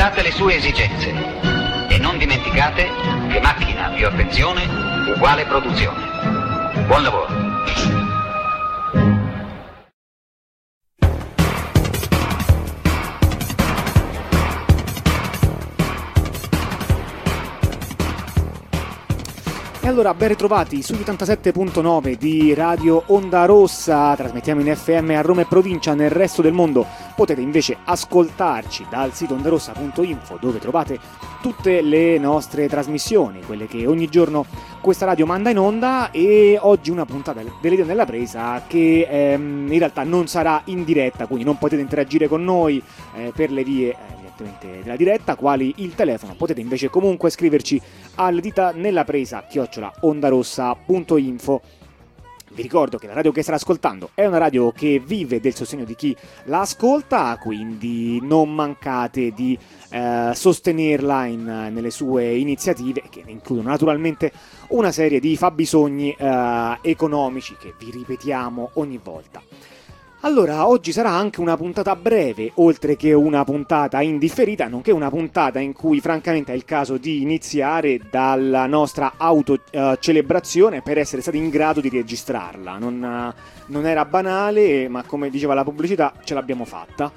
Rispettate le sue esigenze e non dimenticate che macchina più attenzione uguale produzione. Buon lavoro. E allora ben ritrovati sugli 87.9 di Radio Onda Rossa, trasmettiamo in FM a Roma e provincia, nel resto del mondo potete invece ascoltarci dal sito ondarossa.info dove trovate tutte le nostre trasmissioni, quelle che ogni giorno questa radio manda in onda e oggi una puntata dell'idea nella presa che ehm, in realtà non sarà in diretta, quindi non potete interagire con noi eh, per le vie eh, della diretta, quali il telefono. Potete invece comunque scriverci al dita nella presa chiocciola ondarossa.info. Vi ricordo che la radio che state ascoltando è una radio che vive del sostegno di chi la ascolta, quindi non mancate di eh, sostenerla in, nelle sue iniziative, che includono naturalmente una serie di fabbisogni eh, economici che vi ripetiamo ogni volta. Allora, oggi sarà anche una puntata breve, oltre che una puntata indifferita, nonché una puntata in cui francamente è il caso di iniziare dalla nostra autocelebrazione uh, per essere stati in grado di registrarla. Non, uh, non era banale, ma come diceva la pubblicità, ce l'abbiamo fatta.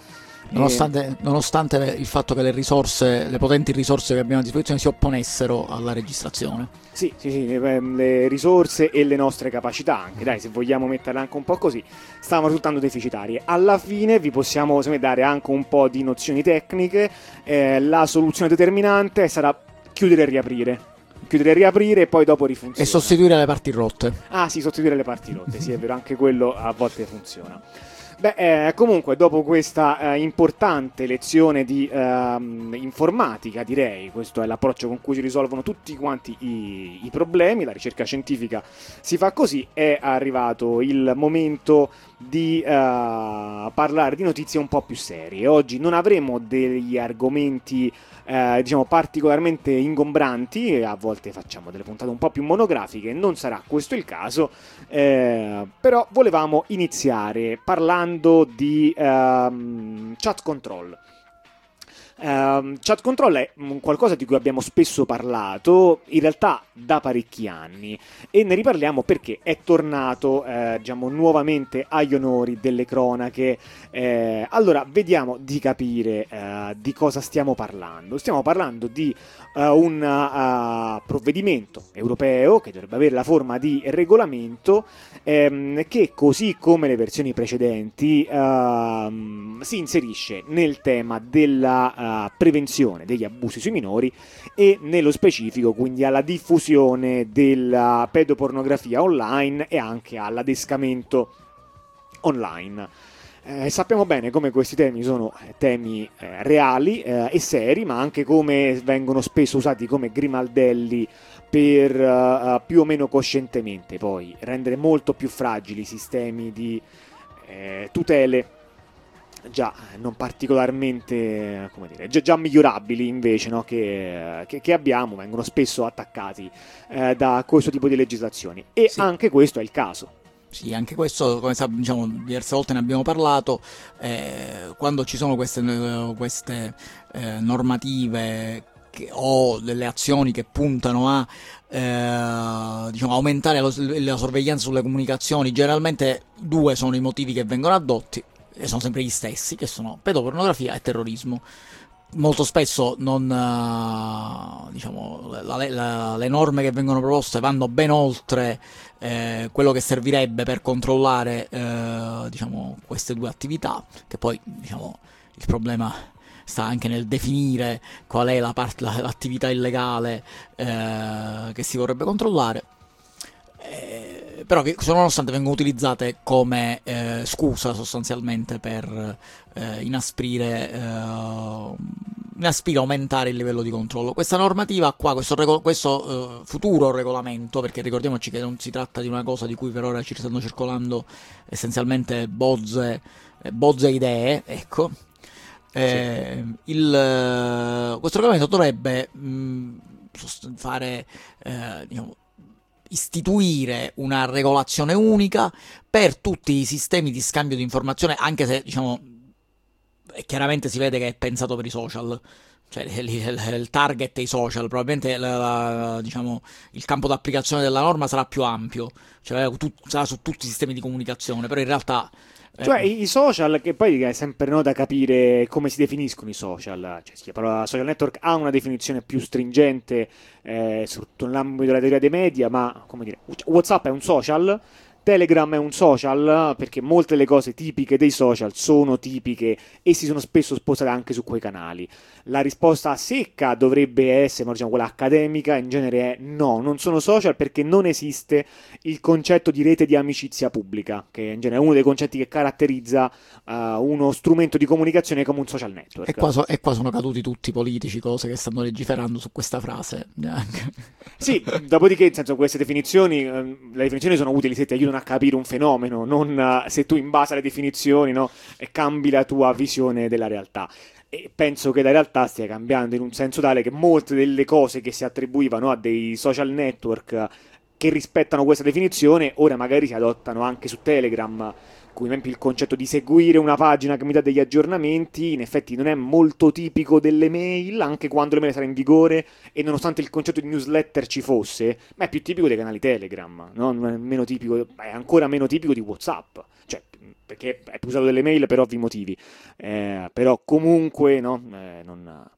Nonostante, nonostante, il fatto che le risorse, le potenti risorse che abbiamo a disposizione si opponessero alla registrazione. Sì, sì, sì, le risorse e le nostre capacità anche, dai, se vogliamo metterle anche un po' così, stavano risultando deficitarie. Alla fine vi possiamo me, dare anche un po' di nozioni tecniche, eh, la soluzione determinante sarà chiudere e riaprire. Chiudere e riaprire e poi dopo rifunzionare. E sostituire le parti rotte. Ah sì, sostituire le parti rotte, sì è vero, anche quello a volte funziona. Beh, eh, comunque, dopo questa eh, importante lezione di eh, informatica, direi, questo è l'approccio con cui si risolvono tutti quanti i, i, problemi, la ricerca scientifica si fa così, è arrivato il momento di eh, parlare di notizie un po' più serie. Oggi non avremo degli argomenti eh, diciamo particolarmente ingombranti a volte facciamo delle puntate un po' più monografiche, non sarà questo il caso, eh, però volevamo iniziare parlando di ehm, chat control. Uh, chat control è qualcosa di cui abbiamo spesso parlato, in realtà da parecchi anni, e ne riparliamo perché è tornato, eh, diciamo, nuovamente agli onori delle cronache. Eh, allora, vediamo di capire eh, di cosa stiamo parlando. Stiamo parlando di uh, un uh, provvedimento europeo che dovrebbe avere la forma di regolamento ehm, che così come le versioni precedenti ehm, si inserisce nel tema della uh, prevenzione degli abusi sui minori e nello specifico quindi alla diffusione della pedopornografia online e anche all'adescamento online. Eh, sappiamo bene come questi temi sono eh, temi eh, reali eh, e seri, ma anche come vengono spesso usati come grimaldelli per uh, più o meno coscientemente poi rendere molto più fragili i sistemi di eh, tutele già non particolarmente come dire, già, migliorabili invece no, che, che, che, abbiamo, vengono spesso attaccati eh, da questo tipo di legislazioni e sì. anche questo è il caso. Sì, anche questo, come sappiamo, diciamo, diverse volte ne abbiamo parlato, eh, quando ci sono queste, queste eh, normative che, o delle azioni che puntano a eh, diciamo, aumentare lo, la sorveglianza sulle comunicazioni, generalmente due sono i motivi che vengono addotti, e sono sempre gli stessi, che sono pedopornografia e terrorismo molto spesso non, uh, diciamo, la, la, le norme che vengono proposte vanno ben oltre eh, quello che servirebbe per controllare eh, diciamo, queste due attività, che poi diciamo, il problema sta anche nel definire qual è la part- l'attività illegale eh, che si vorrebbe controllare. Eh, però che nonostante vengono utilizzate come eh, scusa sostanzialmente per eh, inasprire eh, a aumentare il livello di controllo. Questa normativa qua, questo, rego- questo uh, futuro regolamento, perché ricordiamoci che non si tratta di una cosa di cui per ora ci stanno circolando essenzialmente bozze, eh, bozze idee, ecco. Eh, sì. il, questo regolamento dovrebbe mh, fare, eh, diciamo, istituire una regolazione unica per tutti i sistemi di scambio di informazione, anche se diciamo e chiaramente si vede che è pensato per i social. Cioè, il, target è i social, probabilmente la, la, diciamo, il campo d'applicazione della norma sarà più ampio, cioè tu, sarà su tutti i sistemi di comunicazione, però in realtà eh, cioè i social, che poi è sempre no, da capire come si definiscono i social, cioè, sì, però social network ha una definizione più stringente eh, sotto l'ambito della teoria dei media, ma come dire, WhatsApp è un social, Telegram è un social perché molte delle cose tipiche dei social sono tipiche e si sono spesso spostate anche su quei canali. La risposta secca dovrebbe essere, ma diciamo quella accademica, in genere è no, non sono social perché non esiste il concetto di rete di amicizia pubblica, che in genere è uno dei concetti che caratterizza uh, uno strumento di comunicazione come un social network. E qua, so, e qua sono caduti tutti i politici, cose che stanno legiferando su questa frase. sì, dopodiché, senso, queste definizioni, le definizioni sono utili se ti aiutano a capire un fenomeno, non uh, se tu in base alle definizioni no, cambi la tua visione della realtà. E penso che la realtà stia cambiando in un senso tale che molte delle cose che si attribuivano a dei social network che rispettano questa definizione ora magari si adottano anche su Telegram per esempio il concetto di seguire una pagina che mi dà degli aggiornamenti in effetti non è molto tipico delle mail, anche quando le mail saranno in vigore e nonostante il concetto di newsletter ci fosse, ma è più tipico dei canali Telegram, no? meno tipico, è ancora meno tipico di Whatsapp, cioè perché è più usato delle mail per ovvi motivi, eh, però comunque no? eh, non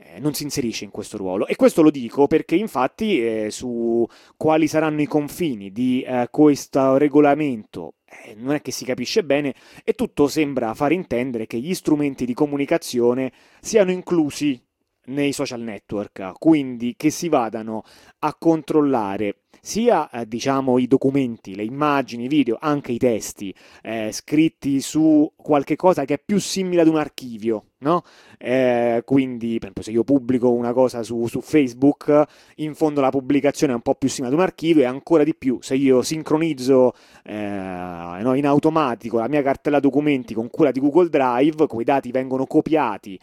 eh, non si inserisce in questo ruolo. E questo lo dico perché infatti eh, su quali saranno i confini di eh, questo regolamento eh, non è che si capisce bene e tutto sembra far intendere che gli strumenti di comunicazione siano inclusi nei social network, quindi che si vadano a controllare sia eh, diciamo i documenti, le immagini, i video, anche i testi eh, scritti su qualche cosa che è più simile ad un archivio, no? Eh, quindi, per esempio, se io pubblico una cosa su, su, Facebook, in fondo la pubblicazione è un po' più simile ad un archivio e ancora di più se io sincronizzo eh, no, in automatico la mia cartella documenti con quella di Google Drive, quei dati vengono copiati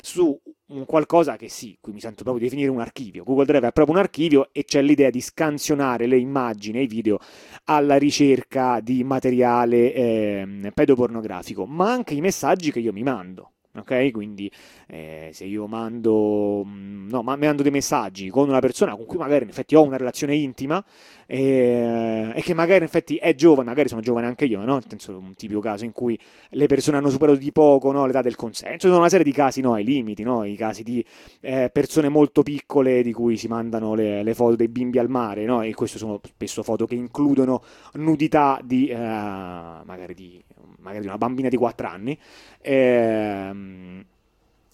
su un qualcosa che sì, qui mi sento proprio di definire un archivio. Google Drive è proprio un archivio e c'è l'idea di scansionare le immagini e i video alla ricerca di materiale eh, pedopornografico, ma anche i messaggi che io mi mando ok? Quindi eh, se io mando, mm, no, ma mando dei messaggi con una persona con cui magari in effetti ho una relazione intima eh, e che magari in effetti è giovane, magari sono giovane anche io, no? Senso un tipico caso in cui le persone hanno superato di poco no, l'età del consenso, sono una serie di casi, no, ai limiti, no? I casi di eh, persone molto piccole di cui si mandano le, le, foto dei bimbi al mare, no? E queste sono spesso foto che includono nudità di, eh, magari di magari una bambina di 4 anni. Ehm,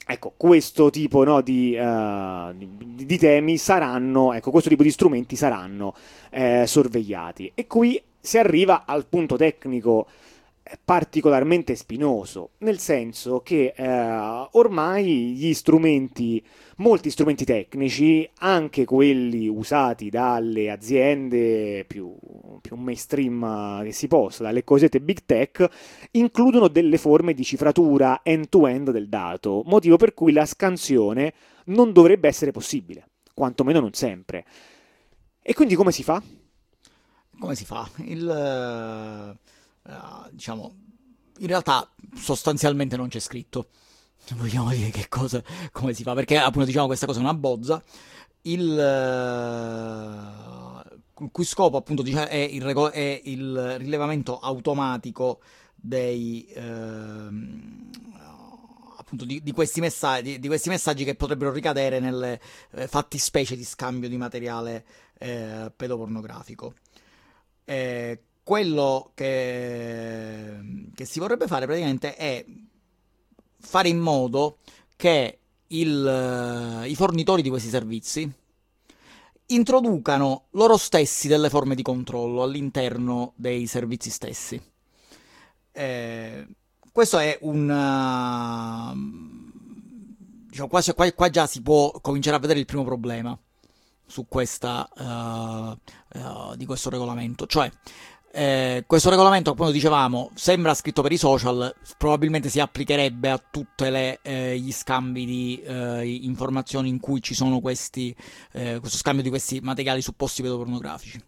ecco, questo tipo no, di, uh, di, di, temi saranno, ecco, questo tipo di strumenti saranno eh, sorvegliati. E qui si arriva al punto tecnico particolarmente spinoso, nel senso che eh, ormai gli strumenti, molti strumenti tecnici, anche quelli usati dalle aziende più, più mainstream che si possa, dalle cosiddette big tech, includono delle forme di cifratura end-to-end del dato, motivo per cui la scansione non dovrebbe essere possibile, quantomeno non sempre. E quindi come si fa? Come si fa? Il uh, diciamo, in realtà sostanzialmente non c'è scritto. Vogliamo dire che cosa, come si fa, perché appunto diciamo questa cosa è una bozza. Il uh, cui scopo appunto diciamo, è, il rego- è, il rilevamento automatico dei uh, di, di, questi messaggi, di, questi messaggi che potrebbero ricadere nelle eh, fattispecie di scambio di materiale eh, pedopornografico. Eh, quello che, che, si vorrebbe fare praticamente è fare in modo che il, i fornitori di questi servizi introducano loro stessi delle forme di controllo all'interno dei servizi stessi. Eh, questo è un, diciamo, qua, qua, qua, già si può cominciare a vedere il primo problema su questa, uh, uh, di questo regolamento. Cioè, eh, questo regolamento, come dicevamo, sembra scritto per i social, probabilmente si applicherebbe a tutti eh, gli scambi di eh, informazioni in cui ci sono questi, eh, questo scambio di questi materiali supposti pedopornografici.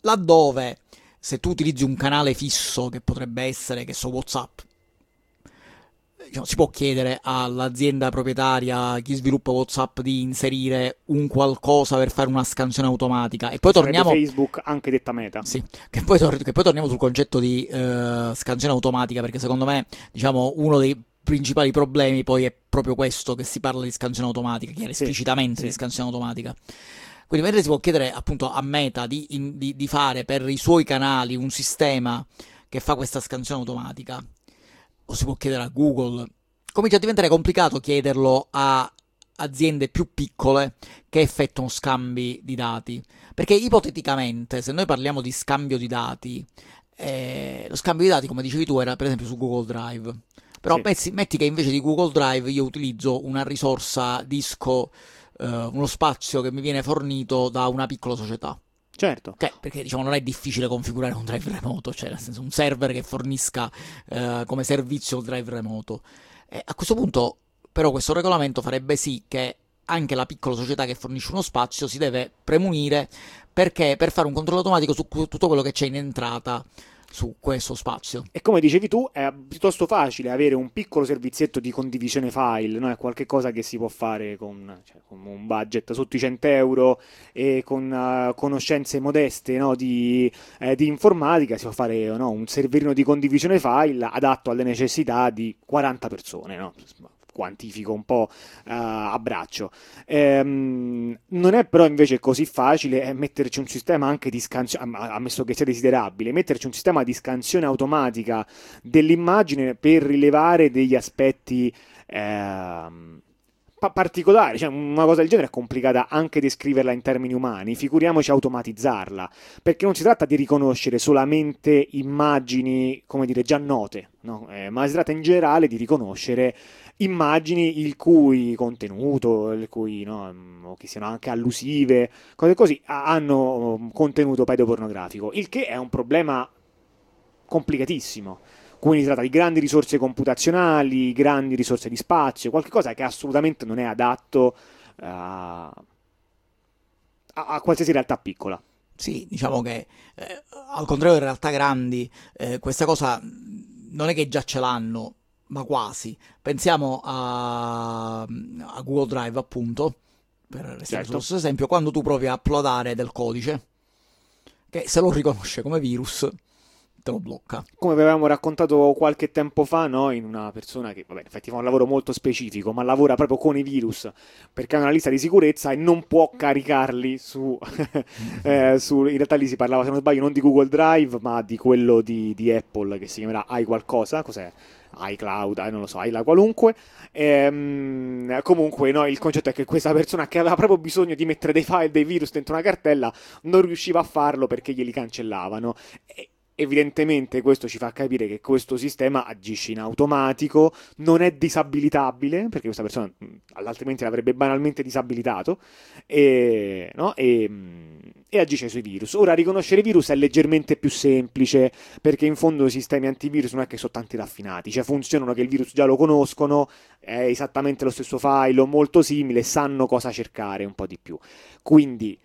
Laddove, se tu utilizzi un canale fisso, che potrebbe essere, che so, WhatsApp, diciamo, si può chiedere all'azienda proprietaria, chi sviluppa WhatsApp, di inserire un qualcosa per fare una scansione automatica. E poi torniamo. Facebook, anche detta meta. Sì, che poi, tor- che poi torniamo sul concetto di uh, scansione automatica, perché secondo me, diciamo, uno dei principali problemi poi è proprio questo che si parla di scansione automatica, chiede sì, esplicitamente sì. di scansione automatica. Quindi mentre si può chiedere appunto a Meta di, in, di, di fare per i suoi canali un sistema che fa questa scansione automatica, o si può chiedere a Google. Comincia a diventare complicato chiederlo a aziende più piccole che effettuano scambi di dati. Perché ipoteticamente, se noi parliamo di scambio di dati, eh, lo scambio di dati, come dicevi tu, era per esempio su Google Drive. Però sì. metti, metti, che invece di Google Drive io utilizzo una risorsa disco, eh, uno spazio che mi viene fornito da una piccola società. Certo. Cioè, perché diciamo non è difficile configurare un drive remoto, cioè nel senso un server che fornisca eh, come servizio il drive remoto. E a questo punto, però, questo regolamento farebbe sì che anche la piccola società che fornisce uno spazio si deve premunire perché per fare un controllo automatico su tutto quello che c'è in entrata su questo spazio. E come dicevi tu, è piuttosto facile avere un piccolo servizietto di condivisione file, no? è qualcosa che si può fare con, cioè, con, un budget sotto i 100 euro e con uh, conoscenze modeste no? di, eh, di, informatica, si può fare no? un serverino di condivisione file adatto alle necessità di 40 persone quantifico un po' uh, a braccio. Ehm, non è però invece così facile eh, metterci un sistema anche di scansione, ammesso che sia desiderabile, metterci un sistema di scansione automatica dell'immagine per rilevare degli aspetti. Ehm, particolari, cioè una cosa del genere è complicata anche descriverla in termini umani, figuriamoci automatizzarla, perché non si tratta di riconoscere solamente immagini, come dire, già note, no? eh, ma si tratta in generale di riconoscere immagini il cui contenuto, il cui, no, mm, che siano anche allusive, cose così, hanno mm, contenuto pedopornografico, il che è un problema complicatissimo. Quindi si tratta di grandi risorse computazionali, grandi risorse di spazio, qualcosa che assolutamente non è adatto a, a, a qualsiasi realtà piccola. Sì, diciamo che eh, al contrario di realtà grandi, eh, questa cosa non è che già ce l'hanno, ma quasi. Pensiamo a, a Google Drive, appunto, per restare certo. stesso esempio, quando tu provi a uploadare del codice, che se lo riconosce come virus, te lo blocca. Come avevamo raccontato qualche tempo fa, no? in una persona che, vabbè, infatti fa un lavoro molto specifico, ma lavora proprio con i virus, perché ha una lista di sicurezza e non può caricarli su, eh, su in realtà lì si parlava, se non sbaglio, non di Google Drive, ma di quello di, di Apple, che si chiamerà i qualcosa, cos'è? iCloud, eh, non lo so, iCloud qualunque. Ehm, comunque, no, il concetto è che questa persona che aveva proprio bisogno di mettere dei file, dei virus dentro una cartella, non riusciva a farlo perché glieli cancellavano. E, Evidentemente questo ci fa capire che questo sistema agisce in automatico, non è disabilitabile, perché questa persona altrimenti l'avrebbe banalmente disabilitato, e, no? e, e, agisce sui virus. Ora riconoscere i virus è leggermente più semplice, perché in fondo i sistemi antivirus non è che sono tanti raffinati, cioè funzionano che il virus già lo conoscono, è esattamente lo stesso file molto simile, sanno cosa cercare un po' di più. Quindi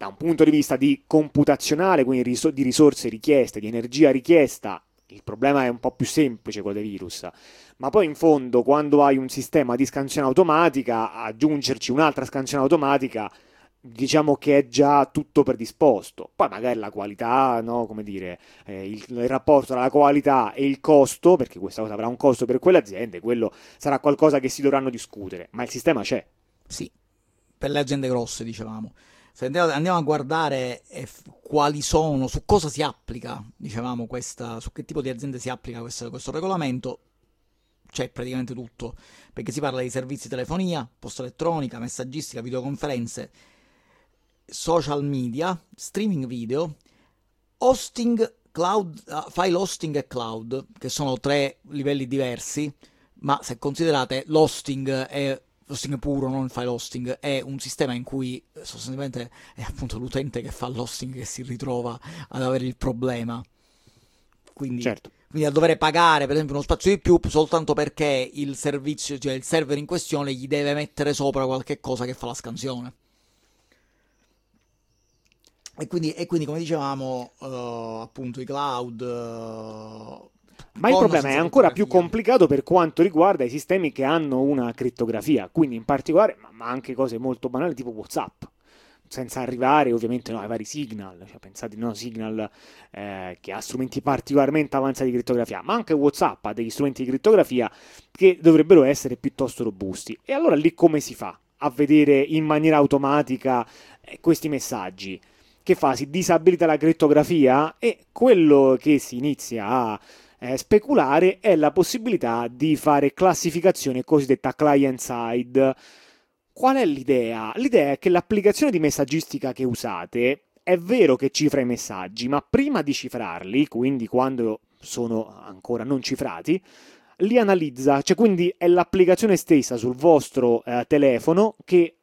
da un punto di vista di computazionale, quindi di risorse richieste, di energia richiesta, il problema è un po' più semplice quello dei virus, ma poi in fondo quando hai un sistema di scansione automatica, aggiungerci un'altra scansione automatica, diciamo che è già tutto predisposto. Poi magari la qualità, no? come dire, eh, il, il, rapporto tra la qualità e il costo, perché questa cosa avrà un costo per quelle aziende, quello sarà qualcosa che si dovranno discutere, ma il sistema c'è. Sì, per le aziende grosse, dicevamo se andiamo, a guardare eh, quali sono, su cosa si applica, dicevamo, questa, su che tipo di aziende si applica questo, questo regolamento, c'è praticamente tutto, perché si parla di servizi telefonia, posta elettronica, messaggistica, videoconferenze, social media, streaming video, hosting, cloud, uh, file hosting e cloud, che sono tre livelli diversi, ma se considerate l'hosting è l'hosting puro, non il file hosting, è un sistema in cui sostanzialmente è appunto l'utente che fa l'hosting che si ritrova ad avere il problema. Quindi, certo. quindi a dover pagare per esempio uno spazio di più soltanto perché il servizio, cioè il server in questione gli deve mettere sopra qualche cosa che fa la scansione. E quindi, e quindi come dicevamo, uh, appunto i cloud... Uh, ma il problema è ancora più complicato per quanto riguarda i sistemi che hanno una crittografia, quindi in particolare, ma anche cose molto banali tipo WhatsApp senza arrivare ovviamente no, ai vari Signal, cioè, pensate no, Signal eh, che ha strumenti particolarmente avanzati di crittografia, ma anche WhatsApp ha degli strumenti di crittografia che dovrebbero essere piuttosto robusti. E allora lì come si fa a vedere in maniera automatica eh, questi messaggi? Che fa? Si disabilita la crittografia e quello che si inizia a eh, speculare è la possibilità di fare classificazione cosiddetta client side Qual è l'idea? L'idea è che l'applicazione di messaggistica che usate è vero che cifra i messaggi, ma prima di cifrarli, quindi quando sono ancora non cifrati, li analizza, cioè quindi è l'applicazione stessa sul vostro eh, telefono che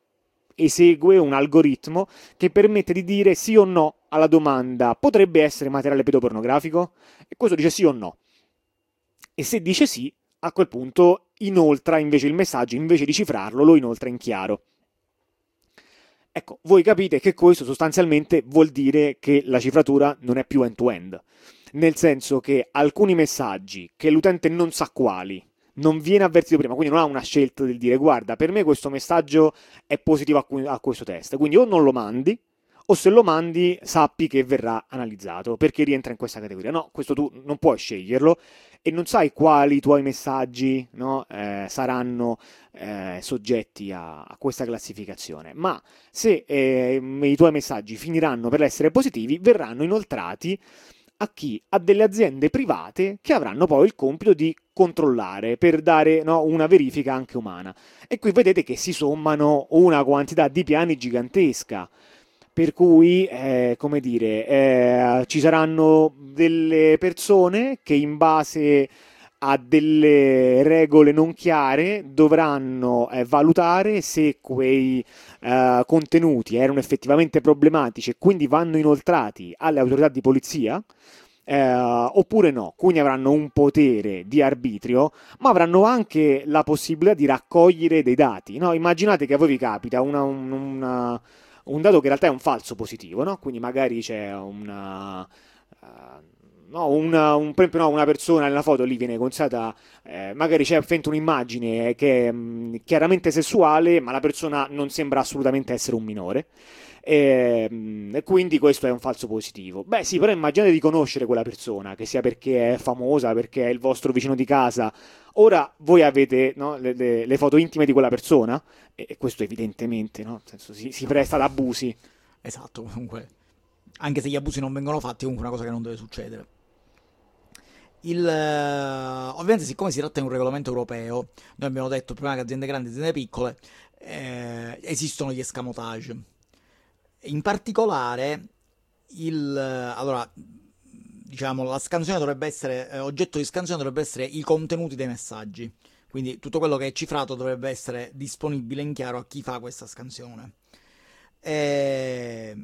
esegue un algoritmo che permette di dire sì o no alla domanda potrebbe essere materiale pedopornografico? E questo dice sì o no. E se dice sì, a quel punto inoltra invece il messaggio, invece di cifrarlo, lo inoltra in chiaro. Ecco, voi capite che questo sostanzialmente vuol dire che la cifratura non è più end-to-end, nel senso che alcuni messaggi che l'utente non sa quali, non viene avvertito prima, quindi non ha una scelta del dire guarda, per me questo messaggio è positivo a, questo test, quindi o non lo mandi, o se lo mandi sappi che verrà analizzato perché rientra in questa categoria. No, questo tu non puoi sceglierlo e non sai quali tuoi messaggi no, eh, saranno eh, soggetti a, a, questa classificazione, ma se eh, i tuoi messaggi finiranno per essere positivi, verranno inoltrati a chi? A delle aziende private che avranno poi il compito di controllare per dare no, una verifica anche umana. E qui vedete che si sommano una quantità di piani gigantesca per cui, eh, come dire, eh, ci saranno delle persone che in base a delle regole non chiare dovranno eh, valutare se quei eh, contenuti erano effettivamente problematici e quindi vanno inoltrati alle autorità di polizia. Eh, oppure no, quindi avranno un potere di arbitrio, ma avranno anche la possibilità di raccogliere dei dati. No? Immaginate che a voi vi capita una, una un dato che in realtà è un falso positivo, no? quindi magari c'è una... Uh, No, una, un, no, una, persona nella foto lì viene considerata, eh, magari c'è affento un'immagine che è mh, chiaramente sessuale, ma la persona non sembra assolutamente essere un minore. E, ehm, e, quindi questo è un falso positivo. Beh, sì, però immaginate di conoscere quella persona, che sia perché è famosa, perché è il vostro vicino di casa. Ora voi avete no, le, le, le, foto intime di quella persona, e, e questo evidentemente no? senso, si, si presta ad abusi. Esatto, comunque. Anche se gli abusi non vengono fatti, è comunque una cosa che non deve succedere. Il, uh, ovviamente, siccome si tratta di un regolamento europeo, noi abbiamo detto prima che aziende grandi e aziende piccole eh, esistono gli escamotage in particolare, il, allora, diciamo, la scansione dovrebbe essere, eh, oggetto di scansione dovrebbe essere i contenuti dei messaggi. Quindi tutto quello che è cifrato dovrebbe essere disponibile in chiaro a chi fa questa scansione. E...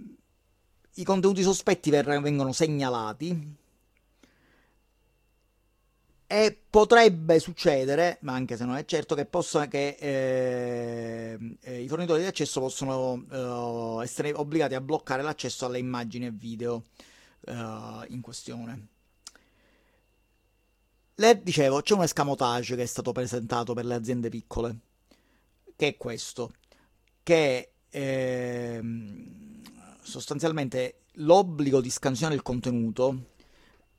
I contenuti sospetti vengono segnalati e potrebbe succedere, ma anche se non è certo, che, possa, che eh, eh, i fornitori di accesso possono eh, essere obbligati a bloccare l'accesso alle immagini e video eh, in questione. Le dicevo, c'è un escamotage che è stato presentato per le aziende piccole, che è questo, che ehm, sostanzialmente l'obbligo di scansionare il contenuto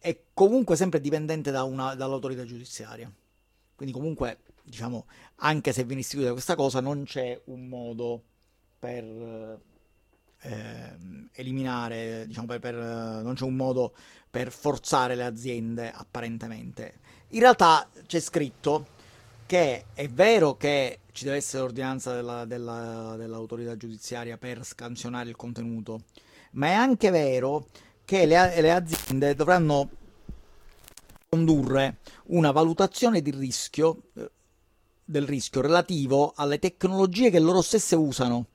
è comunque sempre dipendente da una, dall'autorità giudiziaria. Quindi comunque, diciamo, anche se viene istituita questa cosa, non c'è un modo per eh, eliminare, diciamo, per, per, non c'è un modo per forzare le aziende apparentemente. In realtà c'è scritto che è vero che ci deve essere l'ordinanza della, della, dell'autorità giudiziaria per scansionare il contenuto, ma è anche vero che le, le aziende dovranno condurre una valutazione di rischio, eh, del rischio relativo alle tecnologie che loro stesse usano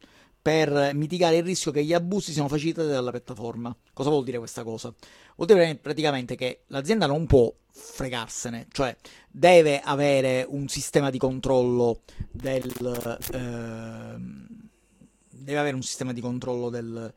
per mitigare il rischio che gli abusi siano facilitati dalla piattaforma. Cosa vuol dire questa cosa? Vuol dire praticamente che l'azienda non può fregarsene, cioè deve avere un sistema di controllo del... Eh, deve avere un sistema di controllo del,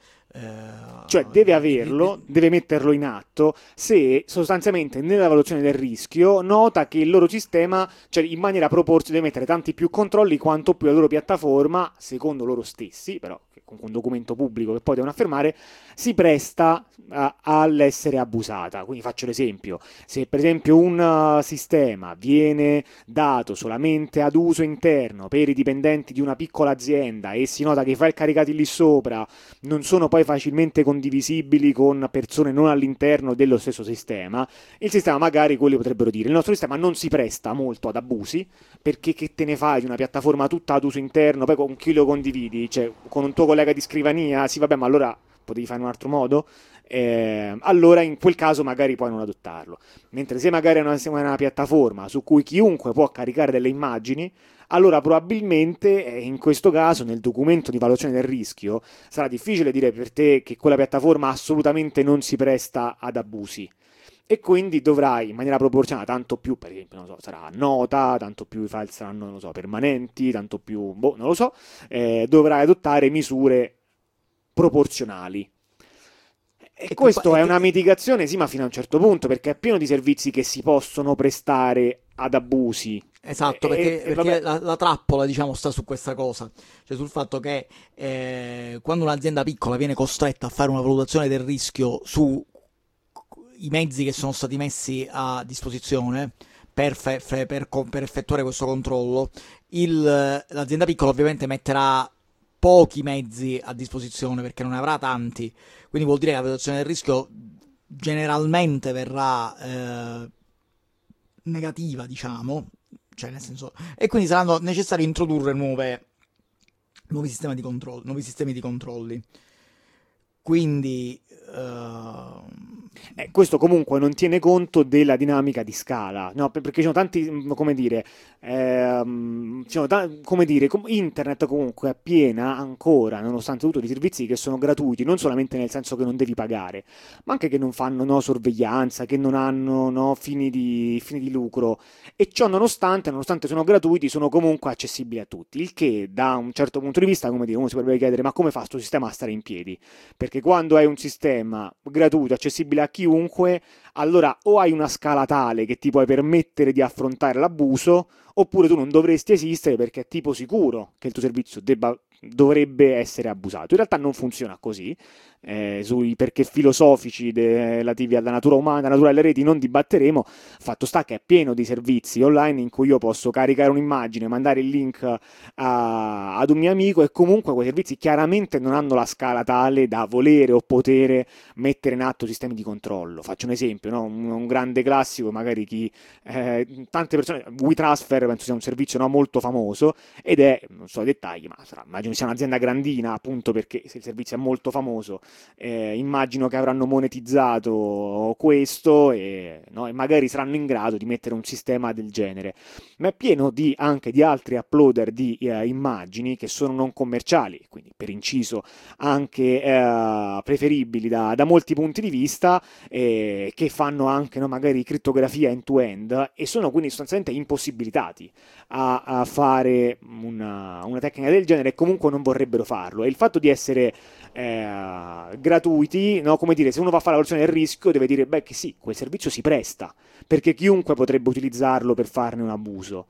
cioè deve averlo, deve metterlo in atto se sostanzialmente nella valutazione del rischio nota che il loro sistema, cioè in maniera proporzionale, deve mettere tanti più controlli quanto più la loro piattaforma, secondo loro stessi, però con un documento pubblico che poi devono affermare, si presta a, all'essere abusata. Quindi faccio l'esempio, se per esempio un uh, sistema viene dato solamente ad uso interno per i dipendenti di una piccola azienda e si nota che i file caricati lì sopra non sono poi facilmente condivisibili con persone non all'interno dello stesso sistema, il sistema magari quelli potrebbero dire il nostro sistema non si presta molto ad abusi perché che te ne fai di una piattaforma tutta ad uso interno, poi con chi lo condividi, cioè con un tuo collega di scrivania, sì vabbè ma allora potevi fare in un altro modo, eh, allora in quel caso magari puoi non adottarlo. Mentre se magari è una, una, piattaforma su cui chiunque può caricare delle immagini, allora probabilmente eh, in questo caso nel documento di valutazione del rischio sarà difficile dire per te che quella piattaforma assolutamente non si presta ad abusi. E quindi dovrai in maniera proporzionata tanto più per esempio so, sarà nota tanto più i file saranno so, permanenti tanto più boh, non lo so eh, dovrai adottare misure proporzionali e, questo è una mitigazione, sì, ma fino a un certo punto, perché è pieno di servizi che si possono prestare ad abusi. Esatto, perché, e, perché la, la, trappola diciamo sta su questa cosa, cioè sul fatto che eh, quando un'azienda piccola viene costretta a fare una valutazione del rischio sui mezzi che sono stati messi a disposizione per, fe, fe, per, per effettuare questo controllo, il, l'azienda piccola ovviamente metterà pochi mezzi a disposizione perché non avrà tanti, quindi vuol dire che la valutazione del rischio generalmente verrà eh, negativa, diciamo, cioè nel senso, e quindi saranno necessari introdurre nuove, nuovi, sistemi di controllo, nuovi sistemi di controlli. Quindi uh, eh, questo comunque non tiene conto della dinamica di scala, no? perché ci sono tanti, mm, come dire, ehm, ta- come dire, internet comunque è piena ancora, nonostante tutto, di servizi che sono gratuiti, non solamente nel senso che non devi pagare, ma anche che non fanno no, sorveglianza, che non hanno no, fini, di, fini di lucro. E ciò nonostante, nonostante sono gratuiti, sono comunque accessibili a tutti, il che da un certo punto di vista, come dire, uno si potrebbe chiedere, ma come fa questo sistema a stare in piedi? Perché quando hai un sistema gratuito, accessibile a chiunque, allora o hai una scala tale che ti puoi permettere di affrontare l'abuso, oppure tu non dovresti esistere perché è tipo sicuro che il tuo servizio debba, dovrebbe essere abusato. In realtà non funziona così, eh, sui perché filosofici relativi alla natura umana, alla natura delle reti non dibatteremo, fatto sta che è pieno di servizi online in cui io posso caricare un'immagine, mandare il link a, ad un mio amico e comunque quei servizi chiaramente non hanno la scala tale da volere o potere mettere in atto sistemi di controllo. Faccio un esempio, no? un, un, grande classico, magari chi eh, tante persone, WeTransfer penso sia un servizio no, molto famoso ed è, non so i dettagli, ma sarà, immagino sia un'azienda grandina appunto perché se il servizio è molto famoso eh, immagino che avranno monetizzato questo e, no, e, magari saranno in grado di mettere un sistema del genere. Ma è pieno di, anche di altri uploader di eh, immagini che sono non commerciali, quindi per inciso anche eh, preferibili da, da, molti punti di vista, eh, che fanno anche no, magari crittografia end-to-end e sono quindi sostanzialmente impossibilitati a, a fare una, una tecnica del genere e comunque non vorrebbero farlo. E il fatto di essere gratuiti, no? come dire, se uno va a fare la valutazione del rischio deve dire, beh, che sì, quel servizio si presta, perché chiunque potrebbe utilizzarlo per farne un abuso.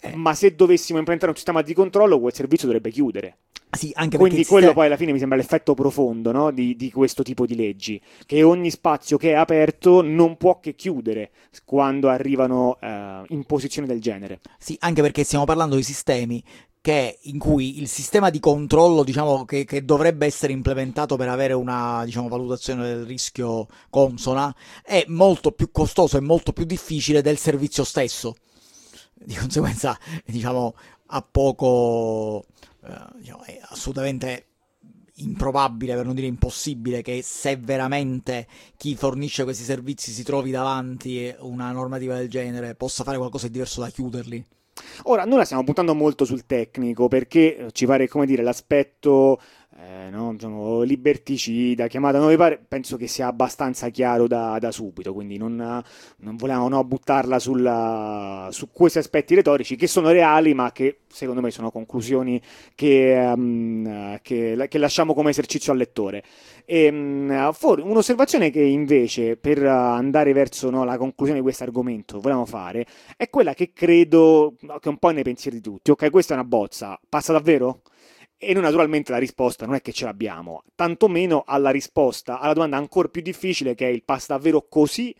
Eh. Ma se dovessimo implementare un sistema di controllo, quel servizio dovrebbe chiudere. Sì, anche Quindi quello poi alla fine mi sembra l'effetto profondo no? di, di, questo tipo di leggi, che ogni spazio che è aperto non può che chiudere quando arrivano eh, in posizioni del genere. Sì, anche perché stiamo parlando di sistemi che, in cui il sistema di controllo diciamo, che, che, dovrebbe essere implementato per avere una diciamo, valutazione del rischio consona è molto più costoso e molto più difficile del servizio stesso. Di conseguenza, diciamo, a poco, eh, diciamo, è assolutamente improbabile, per non dire impossibile, che se veramente chi fornisce questi servizi si trovi davanti una normativa del genere possa fare qualcosa di diverso da chiuderli. Ora, noi la stiamo puntando molto sul tecnico perché ci pare, come dire, l'aspetto eh, no, diciamo, liberticida, chiamata mi pare, penso che sia abbastanza chiaro da, da subito, quindi non, non volevamo no, buttarla sulla, su questi aspetti retorici che sono reali, ma che secondo me sono conclusioni che, um, che, che lasciamo come esercizio al lettore. E, um, for, un'osservazione che invece per andare verso no, la conclusione di questo argomento vogliamo fare è quella che credo che un po' nei pensieri di tutti. Ok, questa è una bozza, passa davvero? E noi naturalmente la risposta non è che ce l'abbiamo, tantomeno alla risposta alla domanda ancora più difficile che è il passa davvero così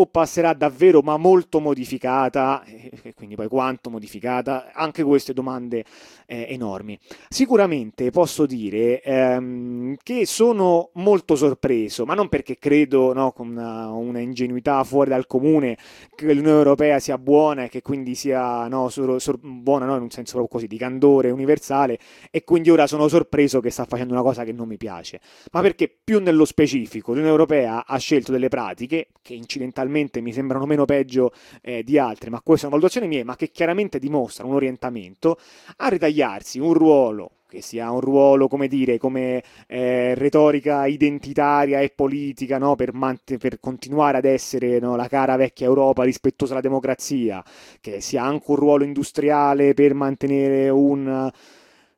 o passerà davvero ma molto modificata, e quindi poi quanto modificata, anche queste domande eh, enormi. Sicuramente posso dire ehm, che sono molto sorpreso, ma non perché credo no, con una, una, ingenuità fuori dal comune che l'Unione Europea sia buona e che quindi sia no, sor, sor, buona no, in un senso proprio così di candore universale e quindi ora sono sorpreso che sta facendo una cosa che non mi piace, ma perché più nello specifico l'Unione Europea ha scelto delle pratiche che incidentalmente personalmente mi sembrano meno peggio eh, di altre, ma questa è una valutazione ma che chiaramente dimostrano un orientamento a ritagliarsi un ruolo che sia un ruolo, come dire, come eh, retorica identitaria e politica, no? per, mant- per, continuare ad essere no? la cara vecchia Europa rispettosa alla democrazia, che sia anche un ruolo industriale per mantenere un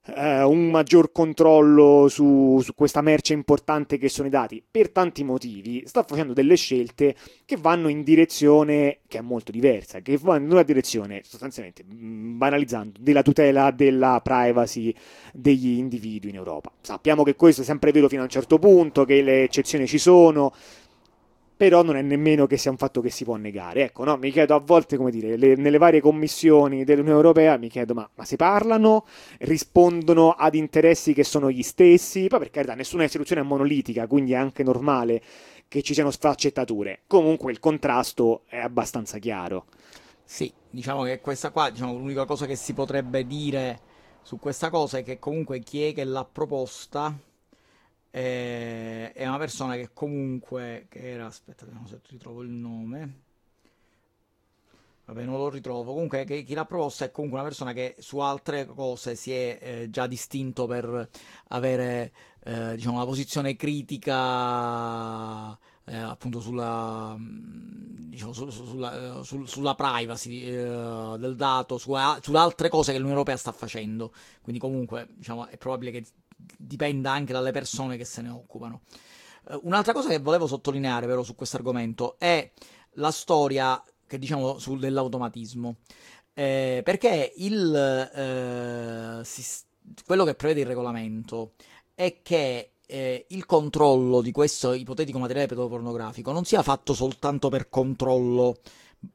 eh, un maggior controllo su, su, questa merce importante che sono i dati, per tanti motivi, sta facendo delle scelte che vanno in direzione che è molto diversa, che vanno in una direzione sostanzialmente mm, banalizzando della tutela della privacy degli individui in Europa. Sappiamo che questo è sempre vero fino a un certo punto, che le eccezioni ci sono, però non è nemmeno che sia un fatto che si può negare. Ecco, no? mi chiedo a volte, come dire, le, nelle varie commissioni dell'Unione Europea, mi chiedo, ma, ma si parlano, rispondono ad interessi che sono gli stessi? Poi per carità, nessuna istituzione è monolitica, quindi è anche normale che ci siano sfaccettature. Comunque il contrasto è abbastanza chiaro. Sì, diciamo che questa qua, diciamo, l'unica cosa che si potrebbe dire su questa cosa è che comunque chi è che l'ha proposta eh, è una persona che comunque che era aspetta vediamo se ritrovo il nome vabbè non lo ritrovo comunque che, chi l'ha proposta è comunque una persona che su altre cose si è eh, già distinto per avere eh, diciamo una posizione critica eh, appunto sulla, diciamo, su, su, sulla, su, sulla, privacy eh, del dato, su, su, altre cose che l'Unione Europea sta facendo. Quindi comunque diciamo, è probabile che dipenda anche dalle persone che se ne occupano. Uh, un'altra cosa che volevo sottolineare però su questo argomento è la storia che diciamo sul, dell'automatismo. Eh, perché il, eh, si, quello che prevede il regolamento è che eh, il controllo di questo ipotetico materiale pedopornografico non sia fatto soltanto per controllo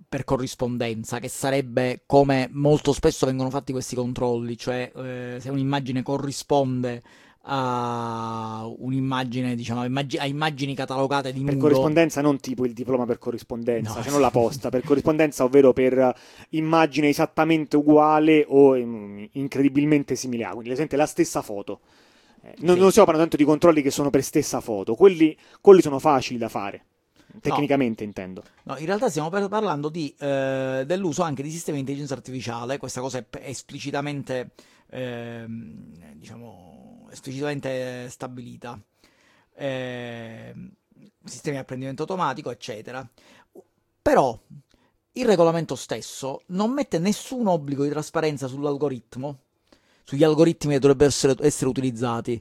per corrispondenza, che sarebbe come molto spesso vengono fatti questi controlli, cioè eh, se un'immagine corrisponde a un'immagine, diciamo, a immagini catalogate di per nudo. corrispondenza, non tipo il diploma per corrispondenza, no, cioè non la posta, per corrispondenza, ovvero per immagine esattamente uguale o incredibilmente simile a, quindi esempio la stessa foto. Eh, non, sì. non stiamo parlando tanto di controlli che sono per stessa foto, quelli, quelli sono facili da fare. Tecnicamente no. intendo. No, in realtà stiamo parlando di, eh, dell'uso anche di sistemi di intelligenza artificiale. Questa cosa è esplicitamente, eh, diciamo, esplicitamente stabilita. Eh, sistemi di apprendimento automatico, eccetera. Però il regolamento stesso non mette nessun obbligo di trasparenza sull'algoritmo, sugli algoritmi che dovrebbero essere, essere utilizzati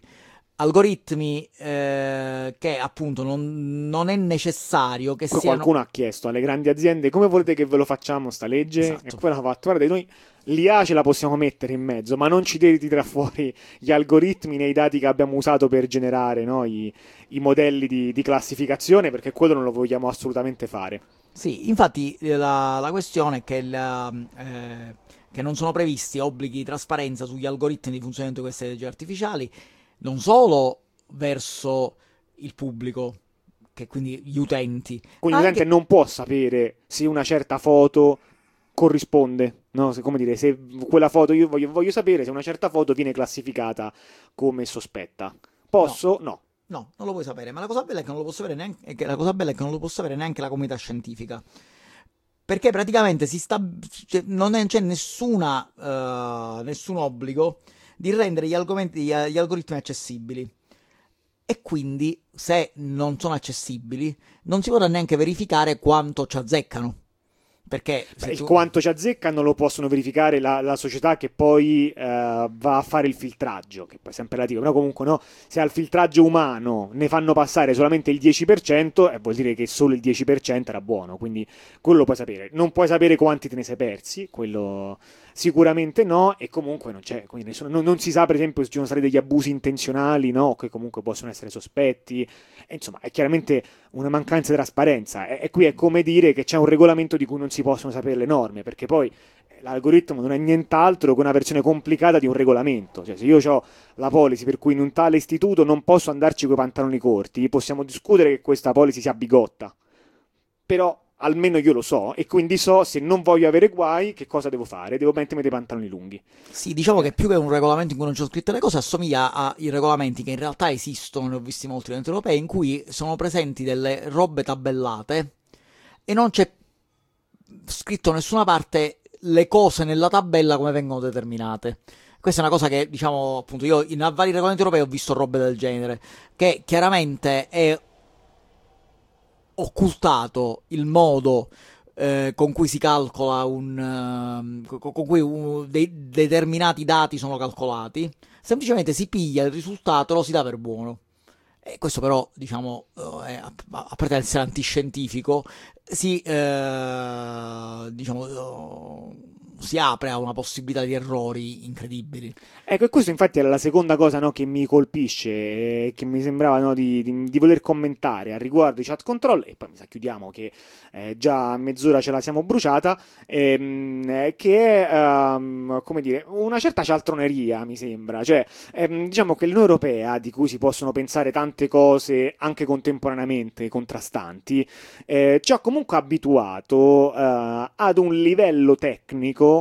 algoritmi eh, che appunto non, non, è necessario che siano... Qualcuno ha chiesto alle grandi aziende come volete che ve lo facciamo sta legge esatto. e poi l'ha fatto, guardate noi l'IA ce la possiamo mettere in mezzo ma non ci devi tirare fuori gli algoritmi nei dati che abbiamo usato per generare no, i, i, modelli di, di, classificazione perché quello non lo vogliamo assolutamente fare. Sì, infatti eh, la, la questione è che la, eh, che non sono previsti obblighi di trasparenza sugli algoritmi di funzionamento di queste leggi artificiali non solo verso il pubblico, che quindi gli utenti. Quindi anche... l'utente non può sapere se una certa foto corrisponde, no? Se, come dire, se quella foto io voglio, voglio, sapere se una certa foto viene classificata come sospetta. Posso? No. no. no. non lo puoi sapere, ma la cosa bella è che non lo può sapere neanche, la cosa bella è che non lo può sapere neanche la comunità scientifica. perché praticamente si sta, cioè, non è, c'è nessuna, uh, nessun obbligo di rendere gli, gli, algoritmi accessibili e quindi se non sono accessibili non si potrà neanche verificare quanto ci azzeccano. Perché Beh, tu... quanto ci azzeccano lo possono verificare la, la società che poi uh, va a fare il filtraggio, che poi è sempre relativo, però comunque no, se al filtraggio umano ne fanno passare solamente il 10%, eh, vuol dire che solo il 10% era buono, quindi quello lo puoi sapere. Non puoi sapere quanti te ne sei persi, quello Sicuramente no, e comunque non c'è, nessuno, non, non, si sa per esempio se ci sono stati degli abusi intenzionali, no, che comunque possono essere sospetti, e, insomma è chiaramente una mancanza di trasparenza, e, e qui è come dire che c'è un regolamento di cui non si possono sapere le norme, perché poi l'algoritmo non è nient'altro che una versione complicata di un regolamento. Cioè, se io ho la policy per cui in un tale istituto non posso andarci con i pantaloni corti, possiamo discutere che questa policy sia bigotta. Però almeno io lo so e quindi so se non voglio avere guai che cosa devo fare, devo mettermi dei pantaloni lunghi. Sì, diciamo che più che un regolamento in cui non c'è scritte le cose assomiglia ai regolamenti che in realtà esistono, ne ho visti molti in europei, in cui sono presenti delle robe tabellate e non c'è scritto da nessuna parte le cose nella tabella come vengono determinate. Questa è una cosa che, diciamo, appunto, io in vari regolamenti europei ho visto robe del genere, che chiaramente è occultato il modo eh, con cui si calcola un uh, con cui un, dei determinati dati sono calcolati semplicemente si piglia il risultato e lo si dà per buono. E questo però diciamo eh, è, a parte essere antiscientifico si eh, diciamo si apre a una possibilità di errori incredibili. Ecco, e questo infatti era la seconda cosa no, che mi colpisce, e che mi sembrava no, di, di, di, voler commentare al riguardo di chat control, e poi mi sa chiudiamo che eh, già a mezz'ora ce la siamo bruciata, ehm, che è, um, come dire, una certa cialtroneria, mi sembra. Cioè, ehm, diciamo che l'Unione Europea, di cui si possono pensare tante cose anche contemporaneamente contrastanti, eh, ci ha comunque abituato eh, ad un livello tecnico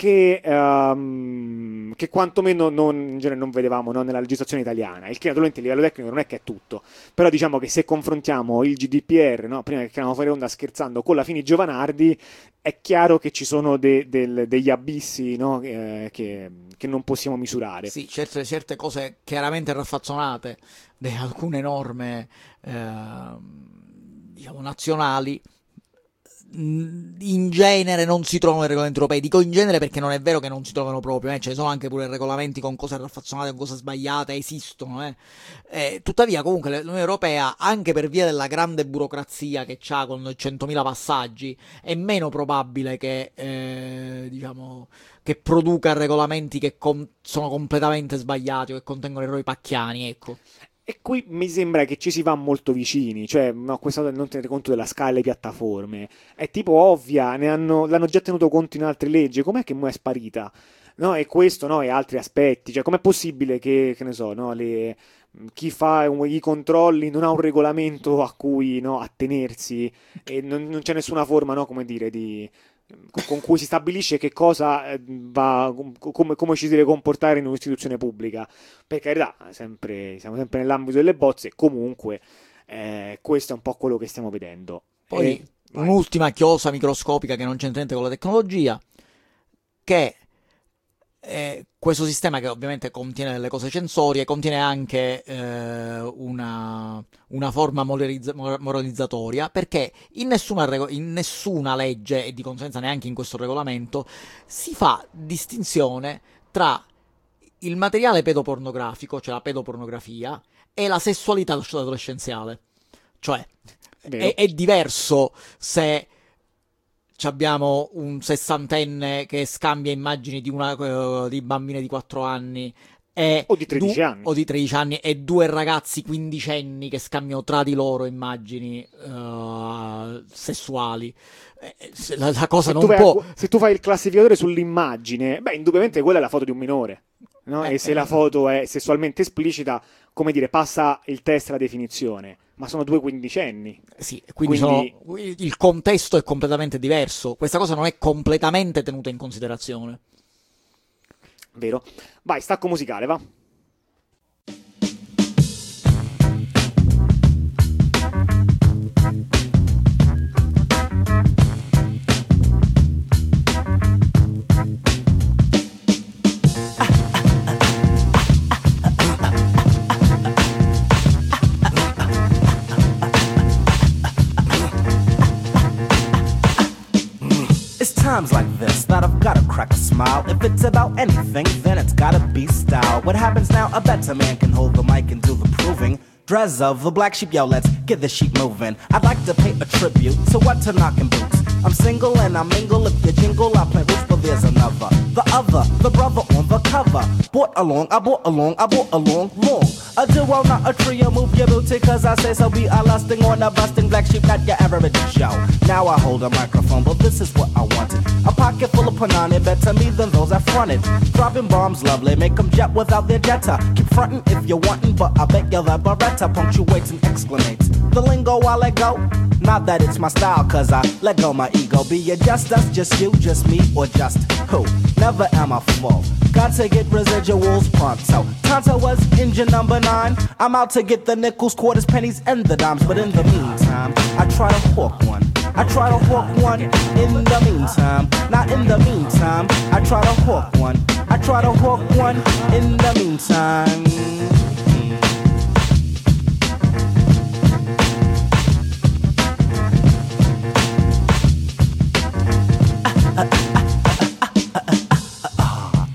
che, um, che quantomeno non, in genere non vedevamo no, nella legislazione italiana. Il che naturalmente a livello tecnico non è che è tutto, però diciamo che se confrontiamo il GDPR, no, prima che chiamiamo fuori onda scherzando, con la Fini Giovanardi, è chiaro che ci sono de, de, degli abissi no, eh, che, che, non possiamo misurare. Sì, certe, certe cose chiaramente raffazzonate alcune norme eh, diciamo, nazionali in genere non si trovano i regolamenti europei. Dico in genere perché non è vero che non si trovano proprio, eh. ce ne sono anche pure regolamenti con cose raffazzonate, con cose sbagliate, esistono. Eh. Eh, tuttavia, comunque, l'Unione Europea, anche per via della grande burocrazia che ha con 100.000 passaggi, è meno probabile che, eh, diciamo, che produca regolamenti che com- sono completamente sbagliati o che contengono errori pacchiani. Ecco. E qui mi sembra che ci si va molto vicini, cioè no, questa non tenere conto della scala delle piattaforme. È tipo ovvia, hanno, l'hanno già tenuto conto in altre leggi, com'è che mo è sparita? No, e questo no, e altri aspetti, cioè com'è possibile che, che ne so, no, le, chi fa i controlli non ha un regolamento a cui no, attenersi e non, non c'è nessuna forma, no, come dire, di, con cui si stabilisce che cosa eh, va, come, come, ci si deve comportare in un'istituzione pubblica. Per carità, sempre, siamo sempre nell'ambito delle bozze, comunque eh, questo è un po' quello che stiamo vedendo. Poi e, un'ultima chiosa microscopica che non c'entra niente con la tecnologia, che eh, questo sistema che ovviamente contiene delle cose censorie, contiene anche eh, una, una, forma moralizza- moralizzatoria, perché in nessuna, rego- in nessuna legge, e di conseguenza neanche in questo regolamento, si fa distinzione tra il materiale pedopornografico, cioè la pedopornografia, e la sessualità adolescenziale. Cioè, è, è diverso se abbiamo un sessantenne che scambia immagini di, una, uh, di bambine di 4 anni e o di 13 du- anni. o di 13 anni e due ragazzi quindicenni che scambiano tra di loro immagini uh, sessuali. Eh, la, la cosa se non può a, se tu fai il classificatore sull'immagine beh indubbiamente quella è la foto di un minore no? eh, e se eh, la foto è sessualmente esplicita come dire passa il test la definizione ma sono due quindicenni. Sì, quindi, quindi... Sono, il contesto è completamente diverso. Questa cosa non è completamente tenuta in considerazione. Vero. Vai, stacco musicale, va. Times like this that I've gotta crack a smile. If it's about anything, then it's gotta be style. What happens now? A better man can hold the mic and do the proving. Dress of the black sheep, yo, let's get the sheep moving. I'd like to pay a tribute to what to knocking boots. I'm single and I mingle. If you jingle, I play roots, but there's another. The other, the brother on the cover. Bought along, I bought along, I bought along, long. A duo, not a trio. Move your booty, cause I say so. Be a lusting on a busting black sheep, not your average Joe. Now I hold a microphone, but this is what I wanted. A pocket full of panani, better me than those I fronted. Dropping bombs, lovely, make them jet without their jetta. Keep fronting if you're wanting, but I bet you that Beretta punctuates and exclamates. The lingo I let go. Not that it's my style, cause I let go my ego. Be it just us, just you, just me, or just who? Never am I full. Got to get residuals pronto. Tonto was engine number nine. I'm out to get the nickels, quarters, pennies, and the dimes. But in the meantime, I try to hawk one. I try to hawk one in the meantime. Not in the meantime, I try to hawk one. I try to hawk one in the meantime.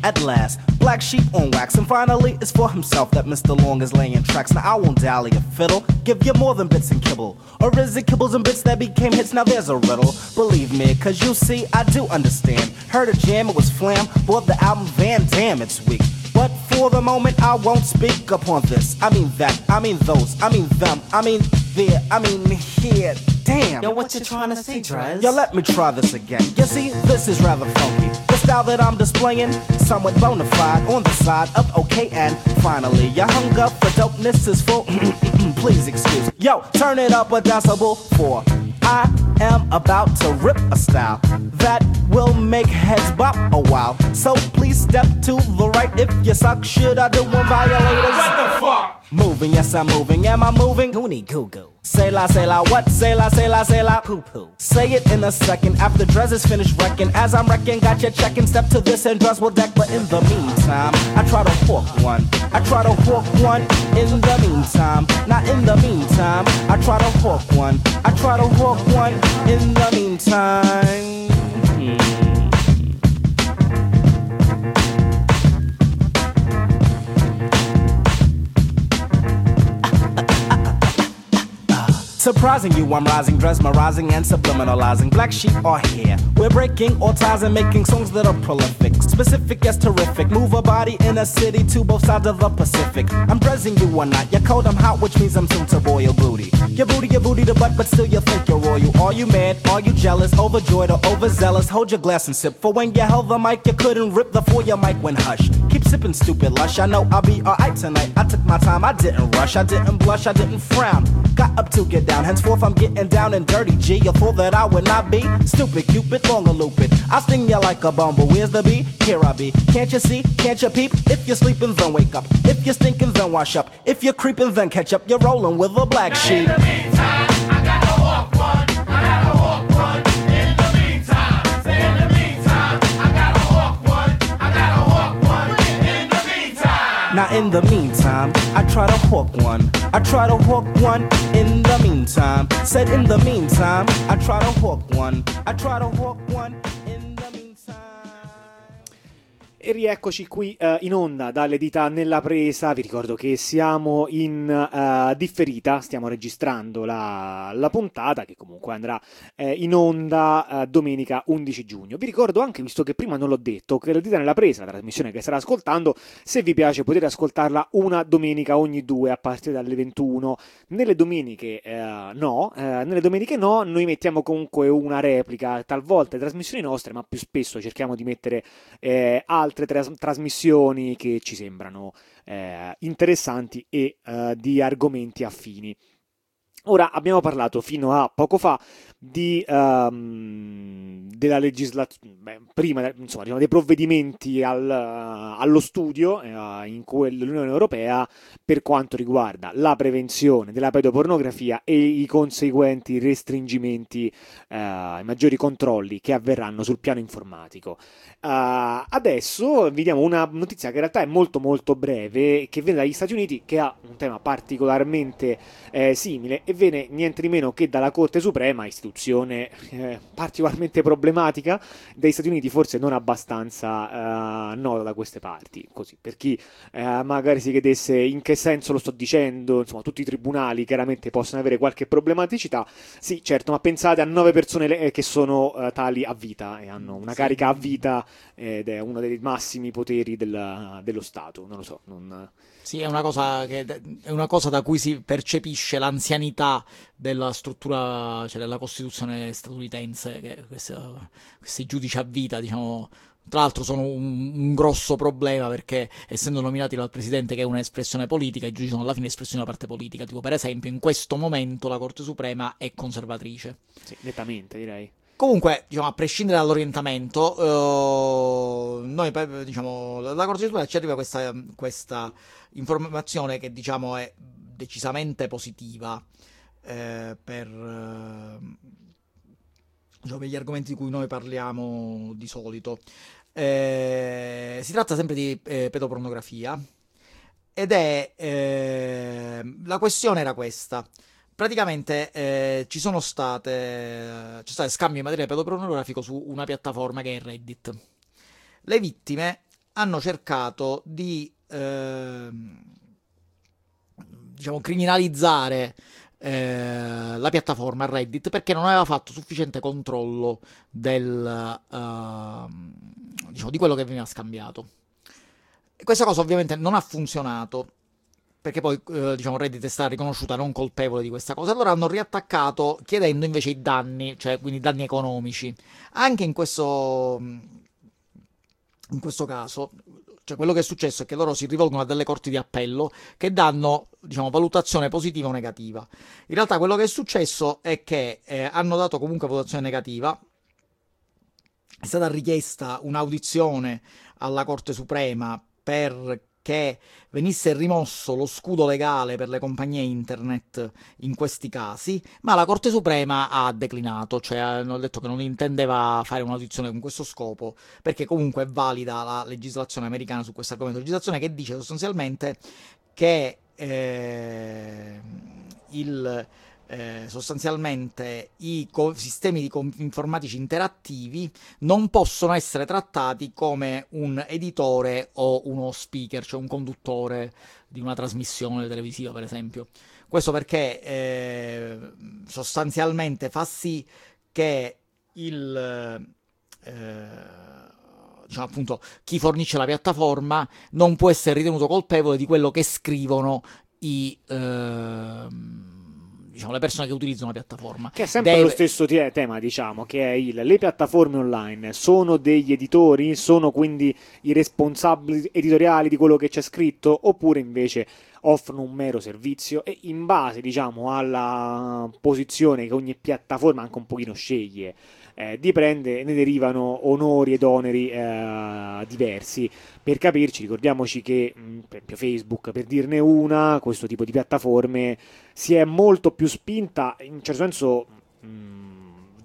At last. Black sheep on wax, and finally it's for himself that Mr. Long is laying tracks. Now I won't dally a fiddle, give you more than bits and kibble. Or is it kibbles and bits that became hits? Now there's a riddle. Believe me, cause you see, I do understand. Heard a jam, it was flam, bought the album Van Dam, it's weak. But for the moment, I won't speak upon this. I mean that, I mean those, I mean them, I mean there, I mean here. Damn. Yo, what you trying to say, Drez? Yo, let me try this again. You see, this is rather funky. The style that I'm displaying, somewhat bona fide on the side of okay. And finally, your hunger for dopeness is full. Please excuse. Yo, turn it up a decibel for I am about to rip a style that will make heads bop a while. So please step to the right if you suck. Should I do one violators? What the fuck? Moving, yes, I'm moving. Am I moving? Goonie goo goo. Say la, say la, what? Say la, say la, say la, poo poo. Say it in a second after Drez is finished wrecking. As I'm wrecking, got you checking. Step to this and Drez will deck. But in the meantime, I try to hawk one. I try to hawk one in the meantime. Not in the meantime, I try to hawk one. I try to hawk one in the meantime. Hmm. Surprising you, I'm rising, mesmerizing and subliminalizing. Black sheep are here. We're breaking all ties and making songs that are prolific. Specific as terrific. Move a body in a city to both sides of the Pacific. I'm dressing you one night. You're cold, I'm hot, which means I'm soon to boil your booty. Your booty, your booty, the butt, but still you think you're royal. Are you mad? Are you jealous? Overjoyed or overzealous? Hold your glass and sip. For when you held the mic, you couldn't rip the for your mic when hushed. Keep sipping, stupid lush. I know I'll be alright tonight. I took my time, I didn't rush, I didn't blush, I didn't frown. Got up to get down down. Henceforth, I'm getting down and dirty. G, you thought that I would not be stupid, cupid, longer loopid. I sting you like a bumble. Where's the bee? Here I be. Can't you see? Can't you peep? If you're sleeping, then wake up. If you're stinking, then wash up. If you're creeping, then catch up. You're rolling with a black sheep. In the meantime, I try to hook one. I try to hook one in the meantime. Said in the meantime, I try to hook one. I try to hook one. E rieccoci qui uh, in onda dalle dita nella presa. Vi ricordo che siamo in uh, differita, stiamo registrando la, la, puntata che comunque andrà uh, in onda domenica 11 giugno. Vi ricordo anche, visto che prima non l'ho detto, che le dita nella presa, la trasmissione che state ascoltando, se vi piace potete ascoltarla una domenica ogni due a partire dalle 21. Nelle domeniche no, nelle domeniche no, noi mettiamo comunque una replica, talvolta le trasmissioni nostre, ma più spesso cerchiamo di mettere altre altre tras- trasmissioni che ci sembrano eh, interessanti e eh, di argomenti affini. Ora abbiamo parlato fino a poco fa di, um, della legislazione, prima insomma, diciamo, dei provvedimenti al, uh, allo studio uh, in cui l'Unione Europea per quanto riguarda la prevenzione della pedopornografia e i conseguenti restringimenti, uh, i maggiori controlli che avverranno sul piano informatico. adesso vi diamo una notizia che in realtà è molto molto breve, che viene dagli Stati Uniti, che ha un tema particolarmente eh, simile e viene niente di meno che dalla Corte Suprema, istituzione eh, particolarmente problematica degli Stati Uniti, forse non abbastanza eh, nota da queste parti. Così, per chi eh, magari si chiedesse in che senso lo sto dicendo, insomma, tutti i tribunali chiaramente possono avere qualche problematicità. Sì, certo, ma pensate a nove persone le- che sono eh, tali a vita e hanno una Sì. carica a vita ed è uno dei massimi poteri del- dello Stato. Non lo so, non... Sì, è una cosa, che, è una cosa da cui si percepisce l'anzianità della struttura, cioè della Costituzione statunitense, che questo- questi giudici a vita, diciamo, tra l'altro sono un, un grosso problema perché essendo nominati dal presidente che è un'espressione politica, i giudici sono alla fine espressione una parte politica, tipo per esempio in questo momento la Corte Suprema è conservatrice. Sì, nettamente direi. Comunque, diciamo, a prescindere dall'orientamento, eh, noi, diciamo, la Corte Suprema ci arriva questa, questa informazione che, diciamo, è decisamente positiva eh, per, eh, diciamo, gli argomenti di cui noi parliamo di solito. Eh, si tratta sempre di eh, pedopornografia ed è eh, la questione era questa. Praticamente eh, ci sono state c'è stato scambio di materiale pedopornografico su una piattaforma che è Reddit. Le vittime hanno cercato di ehm, diciamo criminalizzare eh, la piattaforma Reddit perché non aveva fatto sufficiente controllo del, ehm, diciamo, di quello che veniva scambiato. Questa cosa ovviamente non ha funzionato perché poi eh, diciamo Reddit è stata riconosciuta non colpevole di questa cosa. Allora hanno riattaccato chiedendo invece i danni, cioè quindi danni economici. Anche in questo, in questo caso, cioè quello che è successo è che loro si rivolgono a delle corti di appello che danno diciamo valutazione positiva o negativa. In realtà quello che è successo è che eh, hanno dato comunque valutazione negativa. È stata richiesta un'audizione alla Corte Suprema perché venisse rimosso lo scudo legale per le compagnie internet in questi casi, ma la Corte Suprema ha declinato, cioè hanno detto che non intendeva fare un'audizione con questo scopo, perché comunque è valida la legislazione americana su questo argomento, legislazione che dice sostanzialmente che eh, il eh, sostanzialmente i co- sistemi di com- informatici interattivi non possono essere trattati come un editore o uno speaker, cioè un conduttore di una trasmissione televisiva, per esempio. Questo perché eh, sostanzialmente fa sì che il eh, diciamo appunto chi fornisce la piattaforma non può essere ritenuto colpevole di quello che scrivono i ehm, diciamo, le persone che utilizzano la piattaforma. Che è sempre Deve- lo stesso te- tema, diciamo, che è il le piattaforme online sono degli editori, sono quindi i responsabili editoriali di quello che c'è scritto, oppure invece offrono un mero servizio? E in base, diciamo, alla posizione che ogni piattaforma anche un pochino sceglie eh, di prendere, ne derivano onori ed oneri eh, diversi. Per capirci, ricordiamoci che, mh, per esempio, Facebook, per dirne una, questo tipo di piattaforme si è molto più spinta, in un certo senso, mh,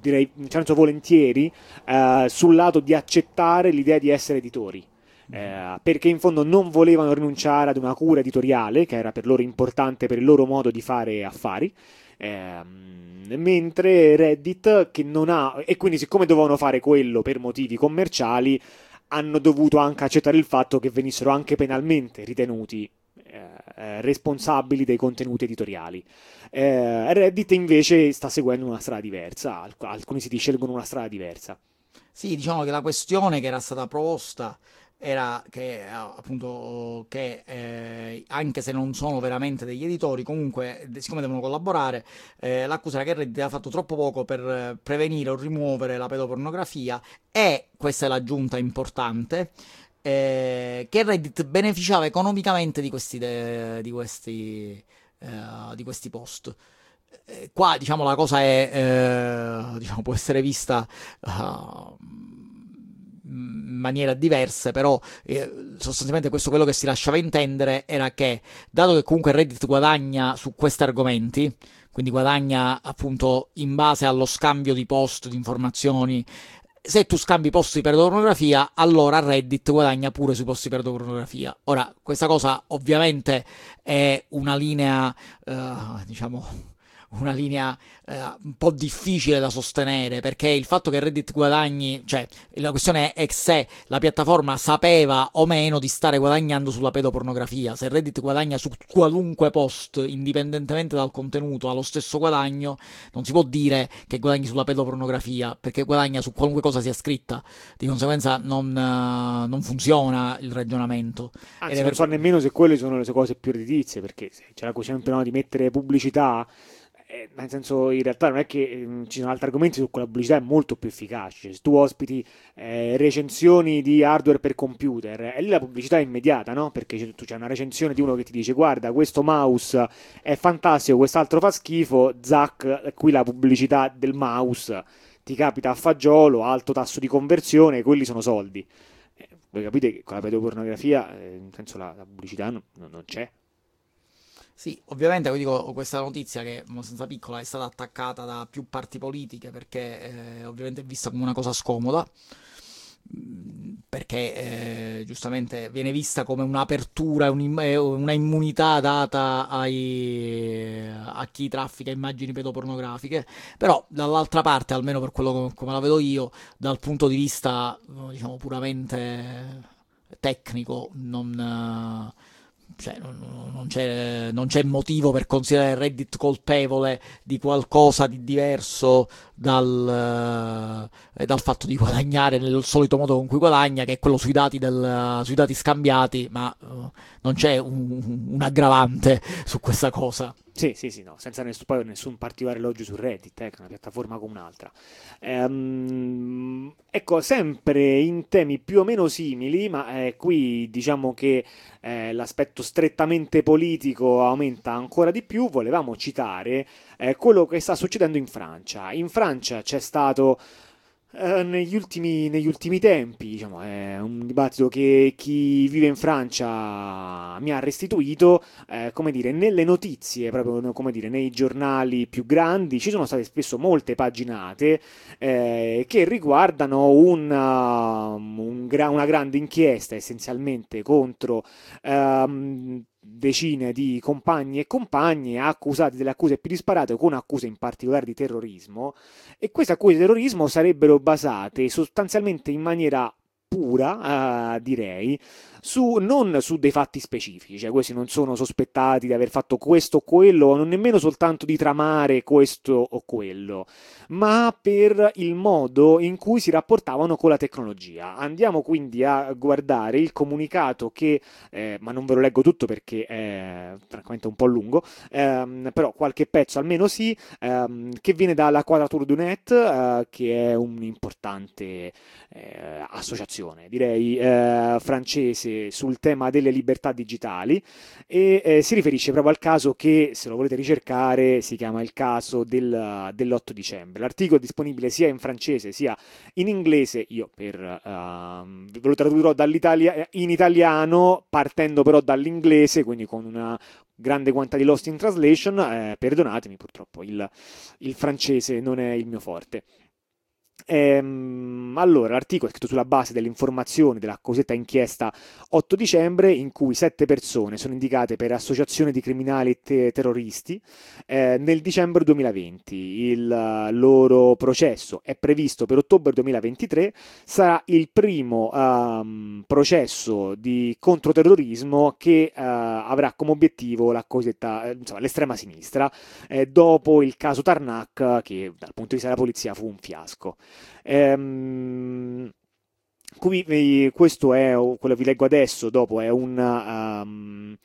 direi in un certo senso volentieri, eh, sul lato di accettare l'idea di essere editori. Eh, perché in fondo non volevano rinunciare ad una cura editoriale che era per loro importante per il loro modo di fare affari. Ehm, mentre Reddit che non ha e quindi siccome dovevano fare quello per motivi commerciali hanno dovuto anche accettare il fatto che venissero anche penalmente ritenuti eh, eh, responsabili dei contenuti editoriali. Eh, Reddit invece sta seguendo una strada diversa, alc- alcuni siti scelgono una strada diversa. Sì, diciamo che la questione che era stata proposta era che eh, appunto che eh, anche se non sono veramente degli editori, comunque siccome devono collaborare, eh, l'accusa era che Reddit ha fatto troppo poco per eh, prevenire o rimuovere la pedopornografia e questa è l'aggiunta importante. eh, che Reddit beneficiava economicamente di questi, de- di questi, eh, di questi post. Qua diciamo la cosa è diciamo, può essere vista uh, maniera diversa, però eh, sostanzialmente questo quello che si lasciava intendere era che, dato che comunque Reddit guadagna su questi argomenti, quindi guadagna appunto in base allo scambio di post, di informazioni, se tu scambi post di pedopornografia, allora Reddit guadagna pure sui post di pedopornografia. Ora, questa cosa ovviamente è una linea, eh, diciamo, una linea eh, un po' difficile da sostenere perché il fatto che Reddit guadagni, cioè la questione è se la piattaforma sapeva o meno di stare guadagnando sulla pedopornografia. Se Reddit guadagna su qualunque post, indipendentemente dal contenuto, ha lo stesso guadagno, non si può dire che guadagni sulla pedopornografia perché guadagna su qualunque cosa sia scritta. Di conseguenza non, uh, non funziona il ragionamento. Anzi, non per... so nemmeno se quelle sono le cose più redditizie perché se c'è la questione no, di mettere pubblicità eh, nel senso in realtà non è che eh, ci sono altri argomenti su cui la pubblicità è molto più efficace. Se tu ospiti eh, recensioni di hardware per computer e lì la pubblicità è immediata no? perché tu c'è una recensione di uno che ti dice guarda questo mouse è fantastico quest'altro fa schifo zac qui la pubblicità del mouse ti capita a fagiolo alto tasso di conversione quelli sono soldi. Eh, voi capite che con la pedopornografia eh, nel senso la, la pubblicità non, non c'è sì, ovviamente dico, questa notizia che è abbastanza piccola è stata attaccata da più parti politiche perché eh, ovviamente è vista come una cosa scomoda mm, perché eh, giustamente viene vista come un'apertura, una immunità data ai, a chi traffica immagini pedopornografiche, però dall'altra parte, almeno per quello come la vedo io, dal punto di vista diciamo puramente tecnico, non cioè, non, c'è, non, c'è, motivo per considerare Reddit colpevole di qualcosa di diverso dal, eh, dal, fatto di guadagnare nel solito modo con cui guadagna, che è quello sui dati, del, sui dati scambiati, ma uh, non c'è un, un, aggravante su questa cosa. Sì, sì, sì, no, senza nessun, poi nessun particolare elogio su Reddit, eh, che è una piattaforma come un'altra. Ehm, ecco, sempre in temi più o meno simili, ma eh, qui diciamo che eh, l'aspetto strettamente politico aumenta ancora di più, volevamo citare eh, quello che sta succedendo in Francia. In Francia c'è stato eh, negli, ultimi, negli, ultimi, tempi, diciamo, è un dibattito che chi vive in Francia mi ha restituito, eh, come dire, nelle notizie, proprio come dire, nei giornali più grandi, ci sono state spesso molte paginate eh, che riguardano una, un gra- una grande inchiesta essenzialmente contro ehm, decine di compagni e compagne accusati delle accuse più disparate, con accuse in particolare di terrorismo, e queste accuse di terrorismo sarebbero basate sostanzialmente in maniera pura, uh, direi, su, non su dei fatti specifici, cioè questi non sono sospettati di aver fatto questo o quello, non nemmeno soltanto di tramare questo o quello, ma per il modo in cui si rapportavano con la tecnologia. Andiamo quindi a guardare il comunicato che, eh, ma non ve lo leggo tutto perché è francamente un po' lungo, ehm, però qualche pezzo almeno sì, ehm, che viene dalla Quadrature du Net, eh, che è un'importante eh, associazione, direi eh, francese, sul tema delle libertà digitali e eh, si riferisce proprio al caso che, se lo volete ricercare, si chiama il caso del, dell'8 dicembre. L'articolo è disponibile sia in francese sia in inglese, io per, uh, ve lo tradurrò in italiano, partendo però dall'inglese, quindi con una grande quantità di lost in translation, eh, perdonatemi purtroppo il, il francese non è il mio forte. Ehm, allora, l'articolo è scritto sulla base delle informazioni della cosiddetta inchiesta 8 dicembre, in cui sette persone sono indicate per associazione di criminali te- terroristi eh, nel dicembre 2020. Il loro processo è previsto per ottobre 2023, sarà il primo um, processo di controterrorismo che uh, avrà come obiettivo la cosiddetta, eh, insomma, l'estrema sinistra, eh, dopo il caso Tarnac, che dal punto di vista della polizia fu un fiasco. Ehm, qui questo è quello che vi leggo adesso, dopo è un um,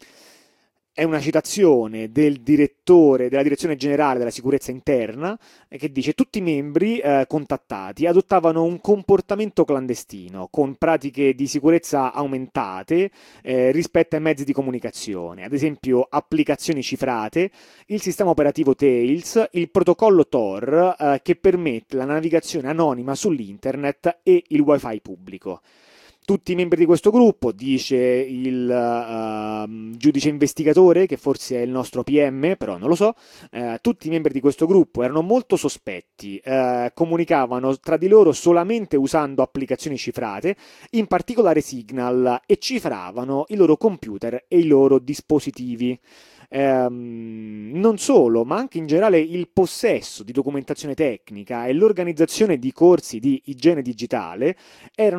è una citazione del direttore della direzione generale della sicurezza interna eh, che dice tutti i membri eh, contattati adottavano un comportamento clandestino con pratiche di sicurezza aumentate eh, rispetto ai mezzi di comunicazione, ad esempio applicazioni cifrate, il sistema operativo Tails, il protocollo Tor eh, che permette la navigazione anonima sull'internet e il wifi pubblico tutti i membri di questo gruppo, dice il uh, giudice investigatore, che forse è il nostro PM, però non lo so, uh, tutti i membri di questo gruppo erano molto sospetti, uh, comunicavano tra di loro solamente usando applicazioni cifrate, in particolare Signal, e cifravano i loro computer e i loro dispositivi. Ehm, non solo, ma anche in generale il possesso di documentazione tecnica e l'organizzazione di corsi di igiene digitale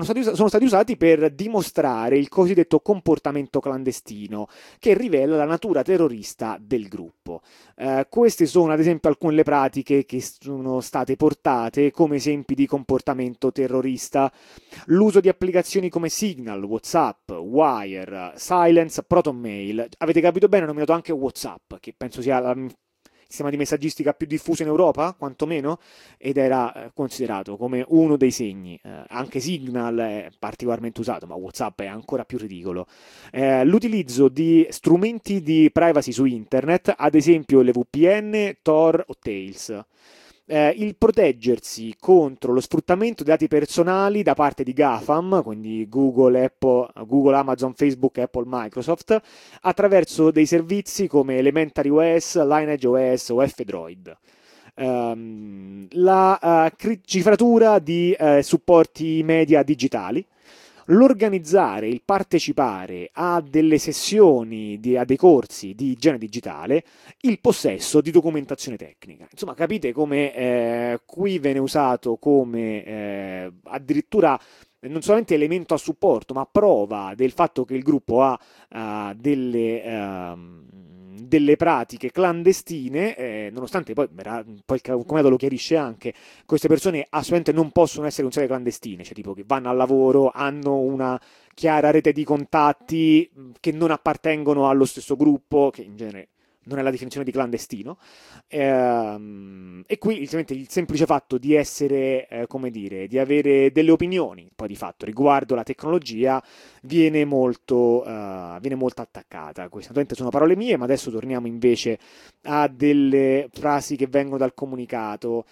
stati, sono stati usati per dimostrare il cosiddetto comportamento clandestino che rivela la natura terrorista del gruppo. Eh, queste sono ad esempio alcune pratiche che sono state portate come esempi di comportamento terrorista. L'uso di applicazioni come Signal, WhatsApp, Wire, Silence, ProtonMail. Avete capito bene? Ho nominato anche WhatsApp, che penso sia la sistema di messaggistica più diffuso in Europa, quantomeno, ed era eh, considerato come uno dei segni. Eh, anche Signal è particolarmente usato, ma WhatsApp è ancora più ridicolo. Eh, l'utilizzo di strumenti di privacy su internet, ad esempio le VPN, Tor o Tails eh, il proteggersi contro lo sfruttamento dei dati personali da parte di GAFAM, quindi Google, Apple, Google, Amazon, Facebook, Apple, Microsoft, attraverso dei servizi come Elementary OS, Lineage OS o F-Droid. Um, la uh, cifratura di uh, supporti media digitali, l'organizzare, il partecipare a delle sessioni, a dei corsi di igiene digitale, il possesso di documentazione tecnica. Insomma, capite come eh, qui viene usato come eh, addirittura non solamente elemento a supporto, ma prova del fatto che il gruppo ha uh, delle... Uh, delle pratiche clandestine, eh, nonostante poi, poi il comodato lo chiarisce anche, queste persone assolutamente non possono essere considerate clandestine, cioè tipo che vanno al lavoro, hanno una chiara rete di contatti che non appartengono allo stesso gruppo, che in genere non è la definizione di clandestino. Ehm, e qui il semplice fatto di essere, eh, come dire, di avere delle opinioni, poi di fatto riguardo la tecnologia, viene molto, uh, viene molto attaccata. Queste sono parole mie, ma adesso torniamo invece a delle frasi che vengono dal comunicato.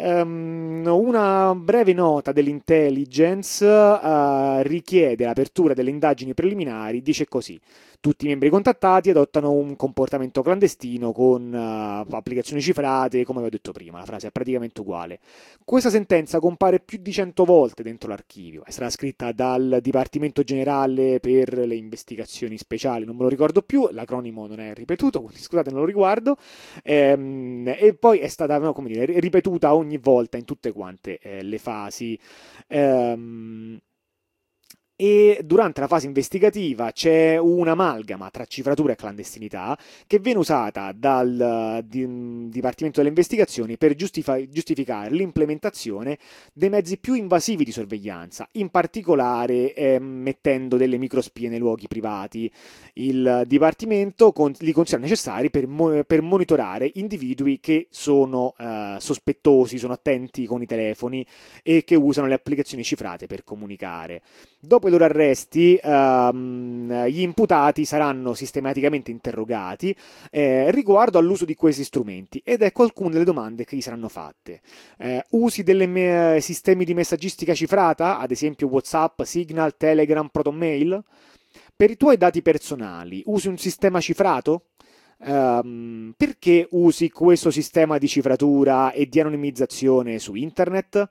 Um, una breve nota dell'intelligence uh, richiede l'apertura delle indagini preliminari, dice così. Tutti i membri contattati adottano un comportamento clandestino con uh, applicazioni cifrate, come avevo detto prima, la frase è praticamente uguale. Questa sentenza compare più di 100 volte dentro l'archivio, è stata scritta dal Dipartimento Generale per le investigazioni speciali, non me lo ricordo più, l'acronimo non è ripetuto, quindi scusate non lo riguardo, ehm, e poi è stata no, dire, ripetuta ogni volta in tutte quante eh, le fasi. Ehm, e durante la fase investigativa c'è un'amalgama tra cifratura e clandestinità che viene usata dal di, Dipartimento delle Investigazioni per giustifa- giustificare l'implementazione dei mezzi più invasivi di sorveglianza, in particolare eh, mettendo delle microspie nei luoghi privati. Il Dipartimento con- li considera necessari per, mo- per, monitorare individui che sono eh, sospettosi, sono attenti con i telefoni e che usano le applicazioni cifrate per comunicare. Dopo i loro arresti, ehm, gli imputati saranno sistematicamente interrogati eh, riguardo all'uso di questi strumenti ed ecco alcune delle domande che gli saranno fatte. Eh, usi dei me- sistemi di messaggistica cifrata, ad esempio WhatsApp, Signal, Telegram, ProtonMail? Per i tuoi dati personali, usi un sistema cifrato? Um, perché usi questo sistema di cifratura e di anonimizzazione su internet?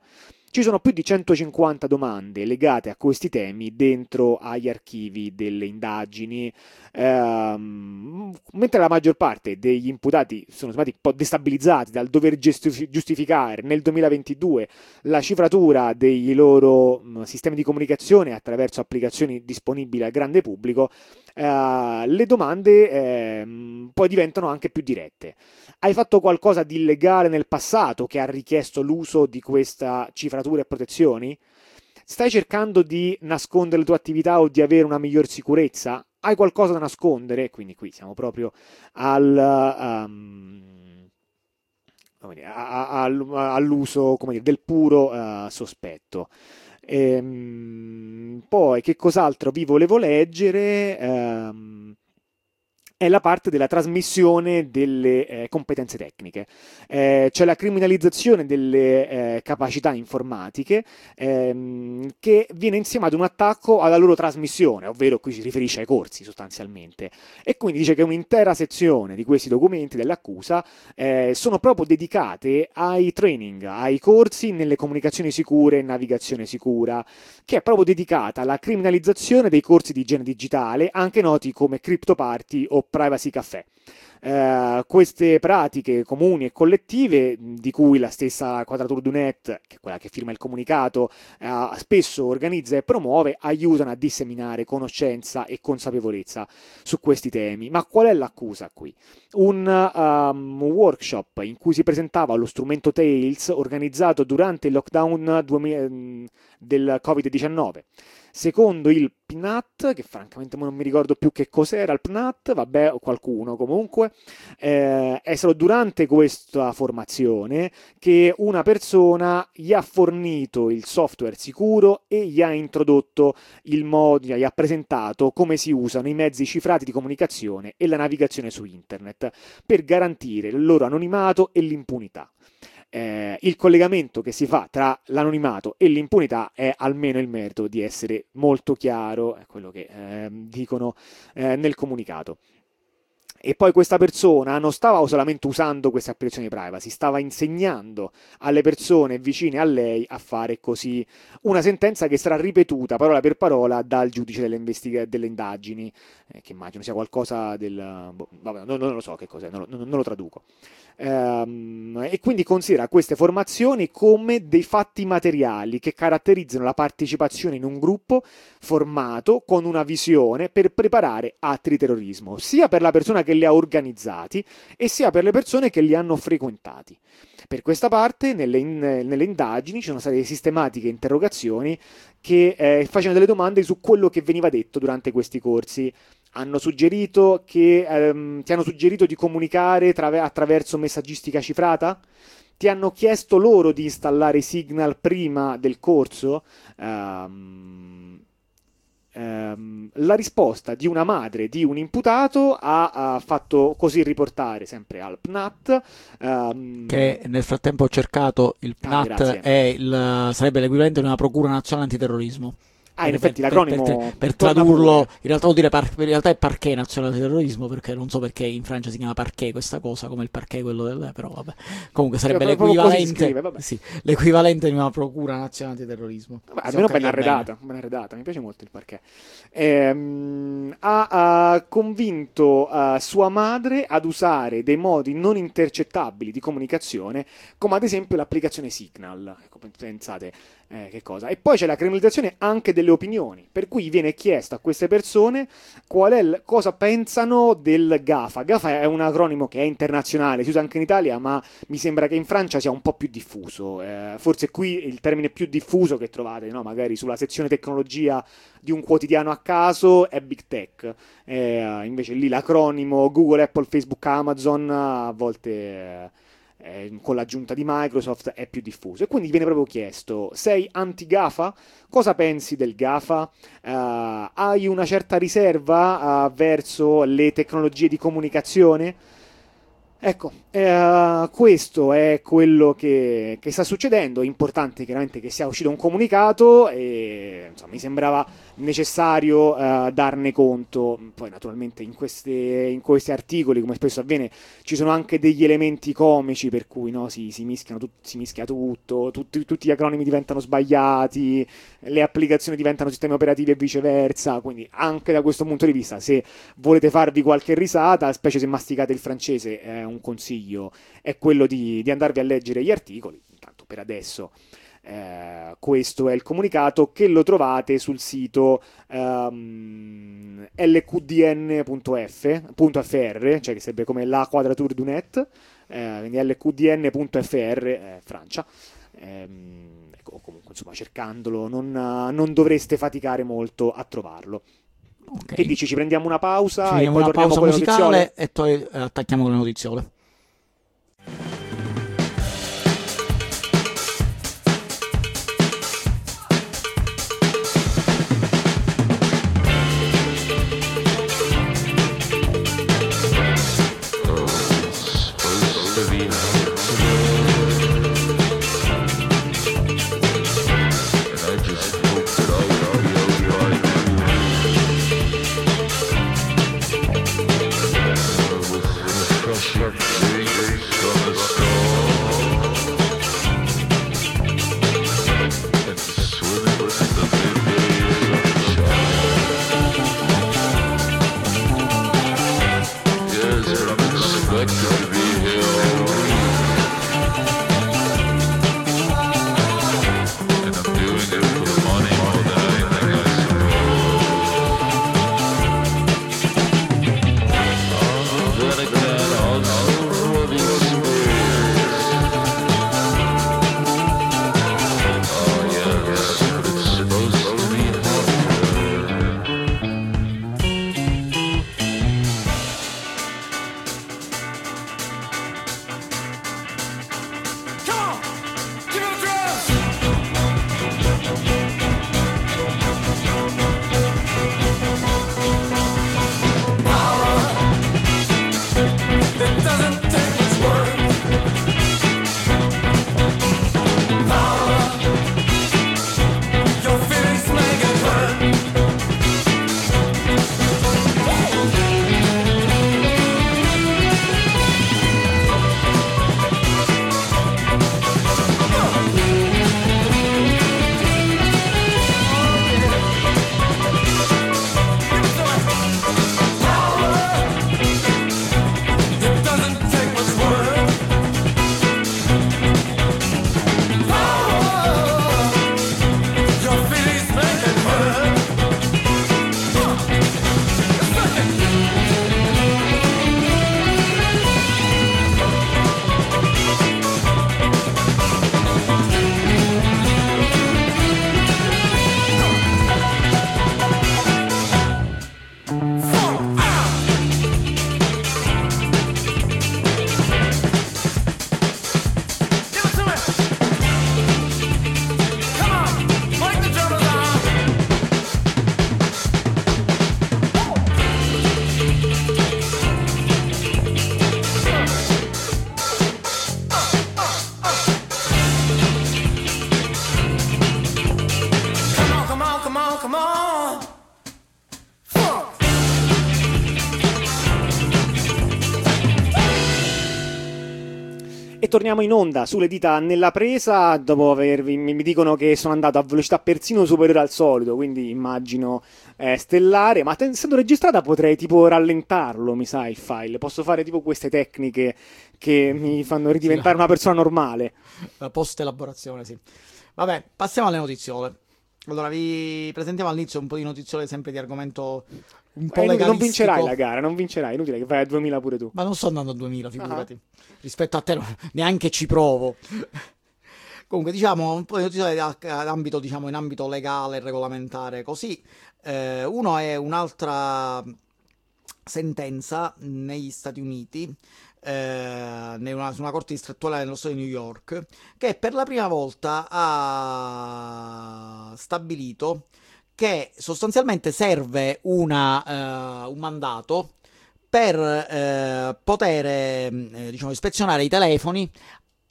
Ci sono più di 150 domande legate a questi temi dentro agli archivi delle indagini, ehm, mentre la maggior parte degli imputati sono stati un po' destabilizzati dal dover giustificare nel 2022 la cifratura dei loro mm, sistemi di comunicazione attraverso applicazioni disponibili al grande pubblico, eh, le domande eh, poi diventano anche più dirette. Hai fatto qualcosa di illegale nel passato che ha richiesto l'uso di questa cifratura e protezioni? Stai cercando di nascondere le tue attività o di avere una miglior sicurezza? Hai qualcosa da nascondere? Quindi qui siamo proprio al... Um, all'uso dire, del puro uh, sospetto. Ehm, poi che cos'altro vi volevo leggere? Ehm, è la parte della trasmissione delle eh, competenze tecniche. Eh, c'è la criminalizzazione delle eh, capacità informatiche ehm, che viene insieme ad un attacco alla loro trasmissione, ovvero qui si riferisce ai corsi sostanzialmente. E quindi dice che un'intera sezione di questi documenti dell'accusa eh, sono proprio dedicate ai training, ai corsi nelle comunicazioni sicure navigazione sicura, che è proprio dedicata alla criminalizzazione dei corsi di igiene digitale, anche noti come CryptoParty o Privacy Café. Eh, queste pratiche comuni e collettive, di cui la stessa Quadrature du Net, che è quella che firma il comunicato, eh, spesso organizza e promuove, aiutano a disseminare conoscenza e consapevolezza su questi temi. Ma qual è l'accusa qui? Un um, workshop in cui si presentava lo strumento Tails organizzato durante il lockdown 2000, mm, del Covid-19 Secondo il PNAT, che francamente non mi ricordo più che cos'era il PNAT, vabbè, qualcuno comunque, eh, è stato durante questa formazione che una persona gli ha fornito il software sicuro e gli ha introdotto il modo, gli ha presentato come si usano i mezzi cifrati di comunicazione e la navigazione su internet per garantire il loro anonimato e l'impunità eh, il collegamento che si fa tra l'anonimato e l'impunità è almeno il merito di essere molto chiaro, è quello che eh, dicono eh, nel comunicato. E poi questa persona non stava solamente usando queste applicazioni privacy, stava insegnando alle persone vicine a lei a fare così. Una sentenza che sarà ripetuta parola per parola dal giudice delle, investig- delle indagini, eh, che immagino sia qualcosa del... Boh, vabbè, non, non, lo so che cos'è, non non, non lo traduco. Ehm, e quindi considera queste formazioni come dei fatti materiali che caratterizzano la partecipazione in un gruppo formato con una visione per preparare atti di terrorismo, sia per la persona che li ha organizzati e sia per le persone che li hanno frequentati. Per questa parte, nelle, in, nelle indagini ci sono state sistematiche interrogazioni che eh, facevano delle domande su quello che veniva detto durante questi corsi hanno suggerito che ehm, ti hanno suggerito di comunicare tra- attraverso messaggistica cifrata? Ti hanno chiesto loro di installare Signal prima del corso? Um, um, la risposta di una madre di un imputato ha, ha fatto così riportare sempre al PNAT. Um, che nel frattempo ho cercato il PNAT ah, il, sarebbe l'equivalente di una procura nazionale antiterrorismo. Ah, in effetti l'acronimo. Per, per, per tradurlo, in realtà dire par, in realtà è parquet nazionale di terrorismo, perché non so perché in Francia si chiama parquet questa cosa, come il parquet quello del. però vabbè. Comunque sarebbe l'equivalente, scrive, sì, l'equivalente di una procura nazionale di terrorismo. Vabbè, almeno ben arredata, ben arredata, mi piace molto il parquet. Ehm, ha, ha, convinto uh, sua madre ad usare dei modi non intercettabili di comunicazione, come ad esempio l'applicazione Signal. Ecco, pensate eh, che cosa. E poi c'è la criminalizzazione anche delle opinioni, per cui viene chiesto a queste persone l- cosa pensano del GAFA. GAFA è un acronimo che è internazionale, si usa anche in Italia, ma mi sembra che in Francia sia un po' più diffuso. Eh, forse qui il termine più diffuso che trovate, no? magari sulla sezione tecnologia di un quotidiano a caso, è Big Tech. Eh, invece lì l'acronimo Google, Apple, Facebook, Amazon a volte eh, con l'aggiunta di Microsoft è più diffuso. E quindi viene proprio chiesto: sei anti-GAFA? Cosa pensi del GAFA? Uh, hai una certa riserva uh, verso le tecnologie di comunicazione? Ecco, eh, questo è quello che, che, sta succedendo. È importante chiaramente che sia uscito un comunicato e insomma, mi sembrava necessario uh, darne conto. Poi naturalmente in, queste, in, questi articoli, come spesso avviene, ci sono anche degli elementi comici per cui no, si, si, tut- si, mischia tutto, tutti, tutti, gli acronimi diventano sbagliati, le applicazioni diventano sistemi operativi e viceversa. Quindi anche da questo punto di vista, se volete farvi qualche risata, specie se masticate il francese, è un consiglio, è quello di, di andarvi a leggere gli articoli, intanto per adesso. Eh, questo è il comunicato che lo trovate sul sito um, lqdn.fr, cioè che sarebbe come la quadratura du net, eh, quindi lqdn.fr eh, Francia. Ehm, ecco, comunque, insomma, cercandolo non, non, dovreste faticare molto a trovarlo. Okay. Che dici? Ci prendiamo una pausa ci prendiamo e poi una pausa musicale e poi attacchiamo con le notiziole. Torniamo in onda sulle dita nella presa, dopo avervi, mi dicono che sono andato a velocità persino superiore al solito, quindi immagino eh, stellare, ma essendo registrata potrei tipo rallentarlo, mi sa, il file. Posso fare tipo queste tecniche che mi fanno ridiventare una persona normale. La post-elaborazione, sì. Vabbè, passiamo alle notiziole. Allora, vi presentiamo all'inizio un po' di notiziole sempre di argomento un po' Eh, non vincerai legalistico. la gara, non vincerai, inutile che vai a 2000 pure tu. Ma non sto andando a 2000, figurati. Rispetto a te, neanche ci provo. Comunque, diciamo, un po' di notizie d'ambito, diciamo, in ambito legale, regolamentare, così. Eh, uno è un'altra sentenza negli Stati Uniti, eh, su una corte distrettuale nello Stato di New York, che per la prima volta ha stabilito che sostanzialmente serve una, eh, un mandato per eh, poter eh, diciamo, ispezionare i telefoni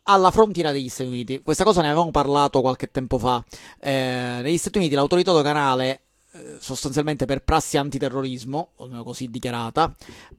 alla frontiera degli Stati Uniti. Questa cosa ne avevamo parlato qualche tempo fa. Negli Stati Uniti l'autorità doganale, sostanzialmente per prassi antiterrorismo, o almeno così dichiarata,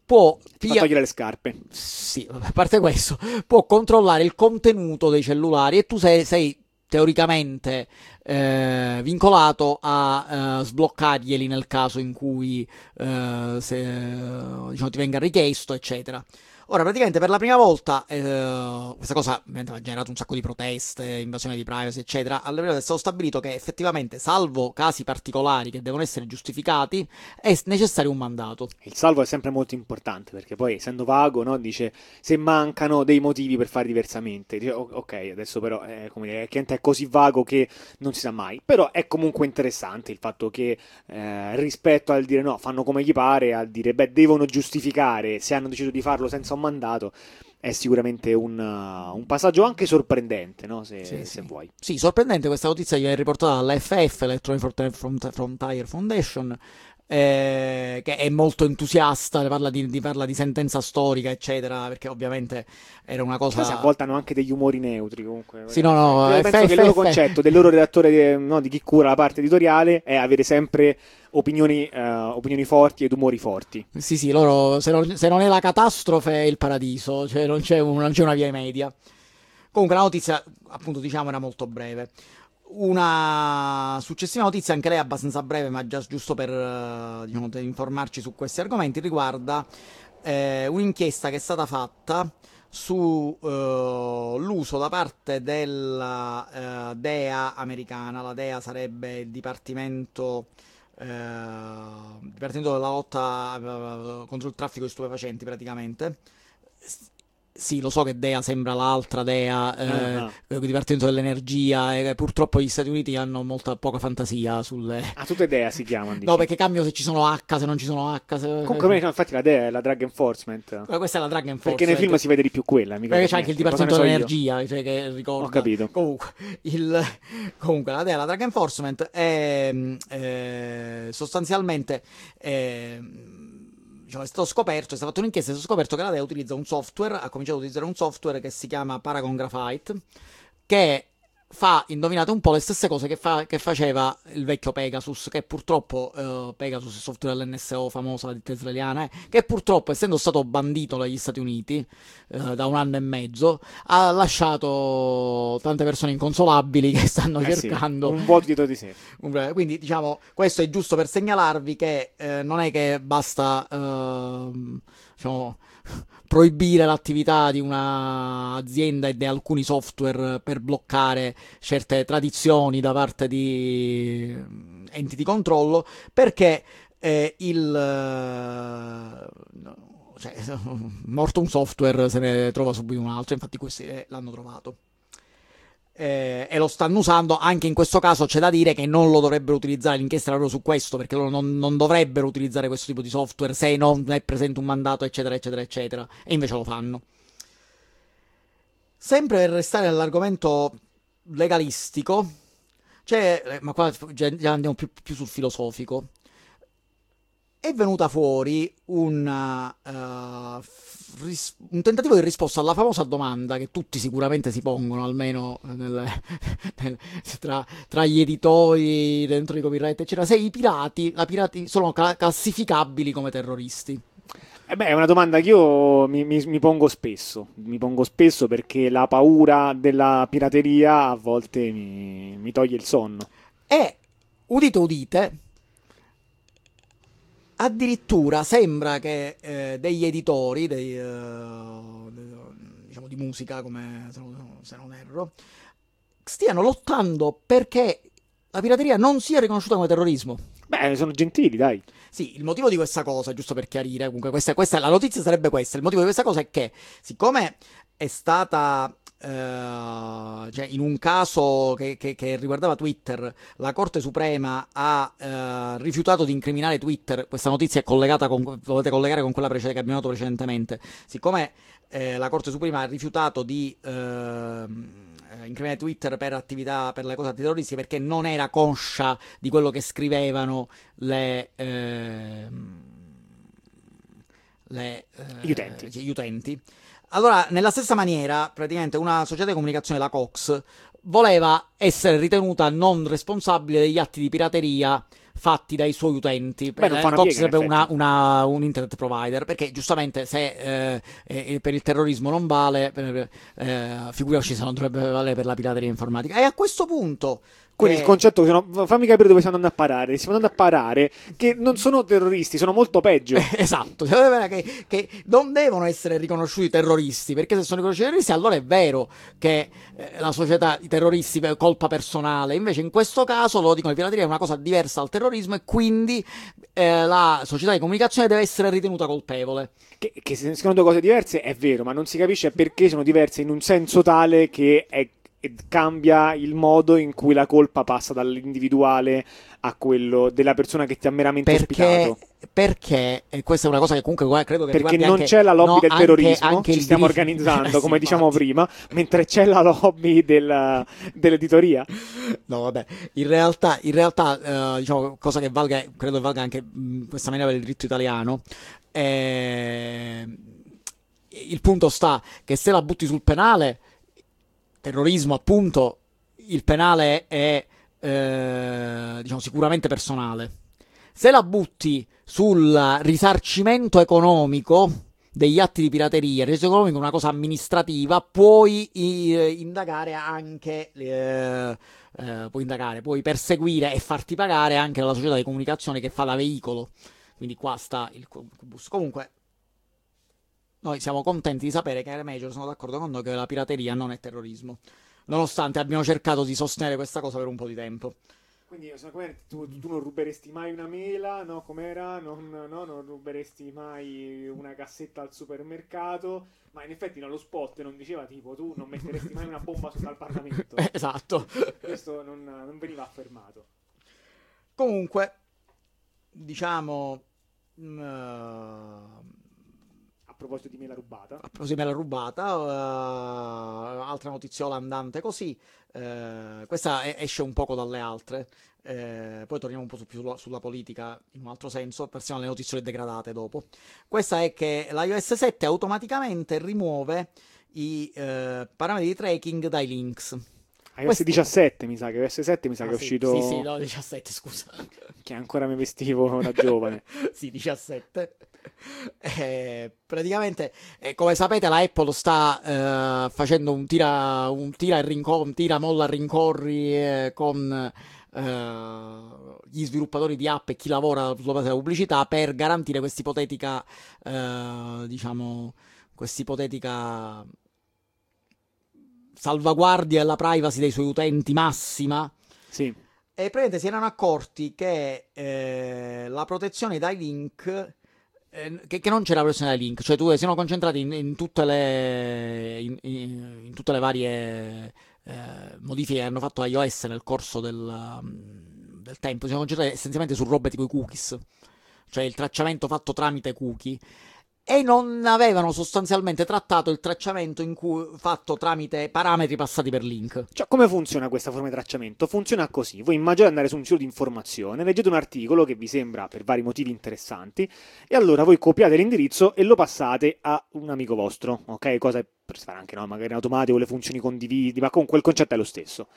può pia- togliere le scarpe. sì, a parte questo, può controllare il contenuto dei cellulari e tu sei, sei teoricamente eh, vincolato a eh, sbloccarglieli nel caso in cui eh, se, eh, diciamo, ti venga richiesto, eccetera. Ora, praticamente per la prima volta, eh, questa cosa ha generato un sacco di proteste, invasione di privacy, eccetera. Prima volta è stato stabilito che effettivamente, salvo casi particolari che devono essere giustificati, è necessario un mandato. Il salvo è sempre molto importante perché poi, essendo vago, no, dice se mancano dei motivi per fare diversamente. Dice, "Oh, ok, adesso però è, come dire, chiaramente è così vago che non si sa mai. Però è comunque interessante il fatto che eh, rispetto al dire no, fanno come gli pare, al dire beh, devono giustificare se hanno deciso di farlo senza un mandato. È sicuramente un, uh, un passaggio anche sorprendente, no? se, Sì, se sì. vuoi. Sì, sorprendente questa notizia viene riportata dall'FF, Electronic Frontier- Front- Frontier Foundation, eh, che è molto entusiasta, parla di, di- parla di sentenza storica, eccetera, perché ovviamente era una cosa... Quasi a volte hanno anche degli umori neutri comunque. Sì, no, no, Io penso che il loro concetto del loro redattore, di, no, di chi cura la parte editoriale, è avere sempre opinioni, eh, opinioni forti ed umori forti. Sì, sì, loro, se non, se non è la catastrofe è il paradiso, cioè non c'è, un- non c'è una via media. Comunque la notizia, appunto, diciamo, era molto breve. Una successiva notizia, anche lei abbastanza breve, ma già giusto per eh, diciamo, informarci su questi argomenti, riguarda eh, un'inchiesta che è stata fatta sull'uso da parte della eh, DEA americana. La DEA sarebbe il Dipartimento, eh, Dipartimento della lotta eh, contro il traffico di stupefacenti, praticamente. Sì, lo so che DEA sembra l'altra DEA, eh, Ah, il Dipartimento dell'Energia, e purtroppo gli Stati Uniti hanno molta poca fantasia sulle... A tutte idea si chiamano. No, perché cambio se ci sono H, se non ci sono H. Se... Comunque, no, infatti, la DEA è la Drug Enforcement. Ma questa è la Drag Enforcement. Perché nei film si vede di più quella. mica Perché c'è anche il. Dipartimento so dell'Energia, cioè che ricorda. Ho capito. Comunque, il, comunque la DEA, la Drug Enforcement, è eh, sostanzialmente. Diciamo, è stato scoperto, è stata fatta un'inchiesta, è stato scoperto che la DEA utilizza un software, ha cominciato a utilizzare un software che si chiama Paragon Graphite, che fa, indovinate un po', le stesse cose che, fa- che faceva il vecchio Pegasus, che purtroppo, eh, Pegasus, il software dell'NSO famosa, la ditta israeliana, eh, che purtroppo, essendo stato bandito dagli Stati Uniti eh, da un anno e mezzo, ha lasciato tante persone inconsolabili che stanno Eh sì, cercando un vuoto dietro di sé. quindi diciamo, questo è giusto per segnalarvi che eh, non è che basta ehm, diciamo, proibire l'attività di un'azienda e di alcuni software per bloccare certe tradizioni da parte di mm, enti di controllo, perché eh, il... eh, cioè, morto un software se ne trova subito un altro, infatti questi eh, l'hanno trovato eh, e lo stanno usando. Anche in questo caso c'è da dire che non lo dovrebbero utilizzare. L'inchiesta proprio su questo, perché loro non, non dovrebbero utilizzare questo tipo di software se non è presente un mandato, eccetera, eccetera, eccetera. E invece lo fanno. Sempre per restare nell'argomento legalistico, c'è, eh, ma qua già andiamo più, più sul filosofico. È venuta fuori una, eh, f- ris- un tentativo di risposta alla famosa domanda che tutti sicuramente si pongono, almeno nel- nel- tra, tra gli editori, dentro i copyright, eccetera, se i pirati, pirati sono cla- classificabili come terroristi. Eh beh, è una domanda che io mi, mi- mi pongo spesso, mi pongo spesso perché la paura della pirateria a volte mi, mi toglie il sonno. E udite udite, addirittura sembra che eh, degli editori dei, eh, de- diciamo di musica, come se non, se non erro, stiano lottando perché la pirateria non sia riconosciuta come terrorismo. Beh, sono gentili, dai. Sì, il motivo di questa cosa, giusto per chiarire, comunque questa, questa- la notizia sarebbe questa, il motivo di questa cosa è che siccome è stata, eh, cioè in un caso che, che- che riguardava Twitter, la Corte Suprema ha eh, rifiutato di incriminare Twitter, questa notizia è collegata con, dovete collegare con quella precedente che abbiamo dato precedentemente, siccome eh, la Corte Suprema ha rifiutato di eh, incriminare Twitter per attività, per le cose antiterroristiche perché non era conscia di quello che scrivevano le, ehm, le, eh, Gli utenti. gli utenti. Allora, nella stessa maniera, praticamente una società di comunicazione, la Cox, voleva essere ritenuta non responsabile degli atti di pirateria fatti dai suoi utenti. Beh, non Eh, Cox sarebbe una- una- un internet provider, perché giustamente se eh, per il terrorismo non vale, eh, figuriamoci se non dovrebbe valere per la pirateria informatica. E a questo punto... Quindi che- il concetto che sono, fammi capire dove stiamo andando a parare. Stiamo andando a parare che non sono terroristi, sono molto peggio. Esatto, cioè, che, che non devono essere riconosciuti terroristi, perché se sono riconosciuti terroristi allora è vero che eh, la società i terroristi è colpa personale, invece in questo caso lo dicono, la pirateria è una cosa diversa dal terrorismo e quindi eh, la società di comunicazione deve essere ritenuta colpevole. Che, che sono due cose diverse è vero, ma non si capisce perché sono diverse in un senso tale che è- e cambia il modo in cui la colpa passa dall'individuale a quello della persona che ti ha meramente Perché, ospitato. perché e questa è una cosa che comunque credo che Perché non anche- c'è la lobby no, del anche- terrorismo, anche ci il stiamo diritto- organizzando, come diciamo prima, mentre c'è la lobby del- dell'editoria. No, vabbè, in realtà, in realtà eh, diciamo, cosa che valga, credo valga anche mh, questa maniera per il diritto italiano, eh, il punto sta che se la butti sul penale, terrorismo appunto, il penale è eh, diciamo, sicuramente personale. Se la butti sul risarcimento economico degli atti di pirateria, il reso economico è una cosa amministrativa, puoi eh, indagare anche, eh, eh, puoi indagare, puoi perseguire e farti pagare anche la società di comunicazione che fa da veicolo. Quindi qua sta il bus. Comunque, noi siamo contenti di sapere che le major sono d'accordo con noi che la pirateria non è terrorismo. Nonostante abbiamo cercato di sostenere questa cosa per un po' di tempo. Quindi tu, tu non ruberesti mai una mela, no? Com'era? Non, no, non ruberesti mai una cassetta al supermercato. Ma in effetti nello spot non diceva tipo tu non metteresti mai una bomba sotto al Parlamento. esatto. Questo non, non veniva affermato. Comunque, diciamo. A proposito di mela rubata. a proposito della rubata, eh, altra notiziola andante così. eh, questa e- esce un poco dalle altre. eh, poi torniamo un po' su- più sulla, sulla politica in un altro senso. Passiamo alle notiziole degradate dopo. Questa è che l'iOS 7 automaticamente rimuove i parametri di tracking dai links. iOS Questo- 17 mi sa che iOS 7 mi sa Ah, che è sì, uscito Sì, sì, no, 17, scusa. che ancora mi vestivo da giovane. sì, 17. Eh, praticamente, eh, come sapete, la Apple sta eh, facendo un tira, un tira e rincor- un tira molla rincorri eh, con eh, gli sviluppatori di app e chi lavora sulla base della pubblicità per garantire questa ipotetica, eh, diciamo, questa ipotetica salvaguardia della privacy dei suoi utenti massima. Sì. E praticamente si erano accorti che eh, la protezione dai link. eh, che, che non c'era la protezione dai link, cioè tu si sono concentrati in, in tutte le in, in- tutte le varie eh, modifiche che hanno fatto iOS nel corso del, um, del tempo. Si sono concentrati essenzialmente su robe tipo i cookies, cioè il tracciamento fatto tramite cookie. E non avevano sostanzialmente trattato il tracciamento cui, fatto tramite parametri passati per link. Cioè, come funziona questa forma di tracciamento? Funziona così: voi immaginate andare su un sito di informazione, leggete un articolo che vi sembra per vari motivi interessanti, e allora voi copiate l'indirizzo e lo passate a un amico vostro, ok? Cosa per fare anche no? magari in automatico le funzioni condividi, ma comunque il concetto è lo stesso.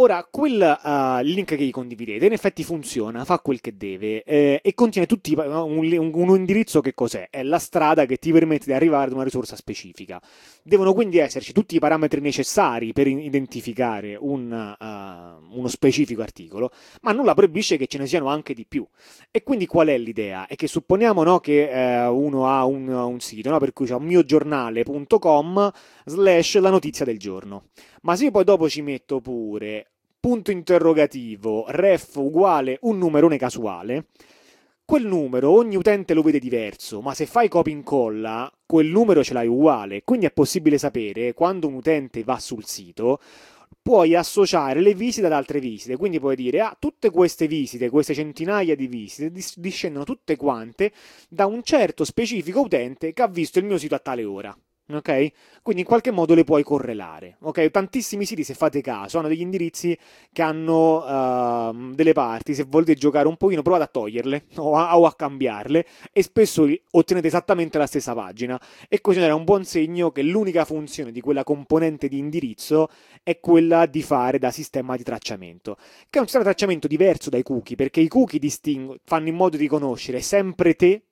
Ora, quel uh, link che gli condividete in effetti funziona, fa quel che deve eh, e contiene tutti un, un, un, indirizzo che cos'è? È la strada che ti permette di arrivare ad una risorsa specifica. Devono quindi esserci tutti i parametri necessari per identificare un, uh, uno specifico articolo, ma nulla proibisce che ce ne siano anche di più. E quindi qual è l'idea? È che supponiamo no, che uh, uno ha un, un sito, no, per cui c'è un miogiornale.com slash la notizia del giorno. Ma se io poi dopo ci metto pure punto interrogativo, ref uguale un numerone casuale, quel numero ogni utente lo vede diverso, ma se fai copia incolla, quel numero ce l'hai uguale, quindi è possibile sapere quando un utente va sul sito puoi associare le visite ad altre visite, quindi puoi dire ah, tutte queste visite, queste centinaia di visite discendono tutte quante da un certo specifico utente che ha visto il mio sito a tale ora. Ok? Quindi in qualche modo le puoi correlare. Ok? Tantissimi siti, se fate caso, hanno degli indirizzi che hanno uh, delle parti. Se volete giocare un pochino, provate a toglierle o a, o a, cambiarle e spesso ottenete esattamente la stessa pagina. E questo era un buon segno che l'unica funzione di quella componente di indirizzo è quella di fare da sistema di tracciamento. Che è un sistema di tracciamento diverso dai cookie, perché i cookie distingu- fanno in modo di conoscere sempre te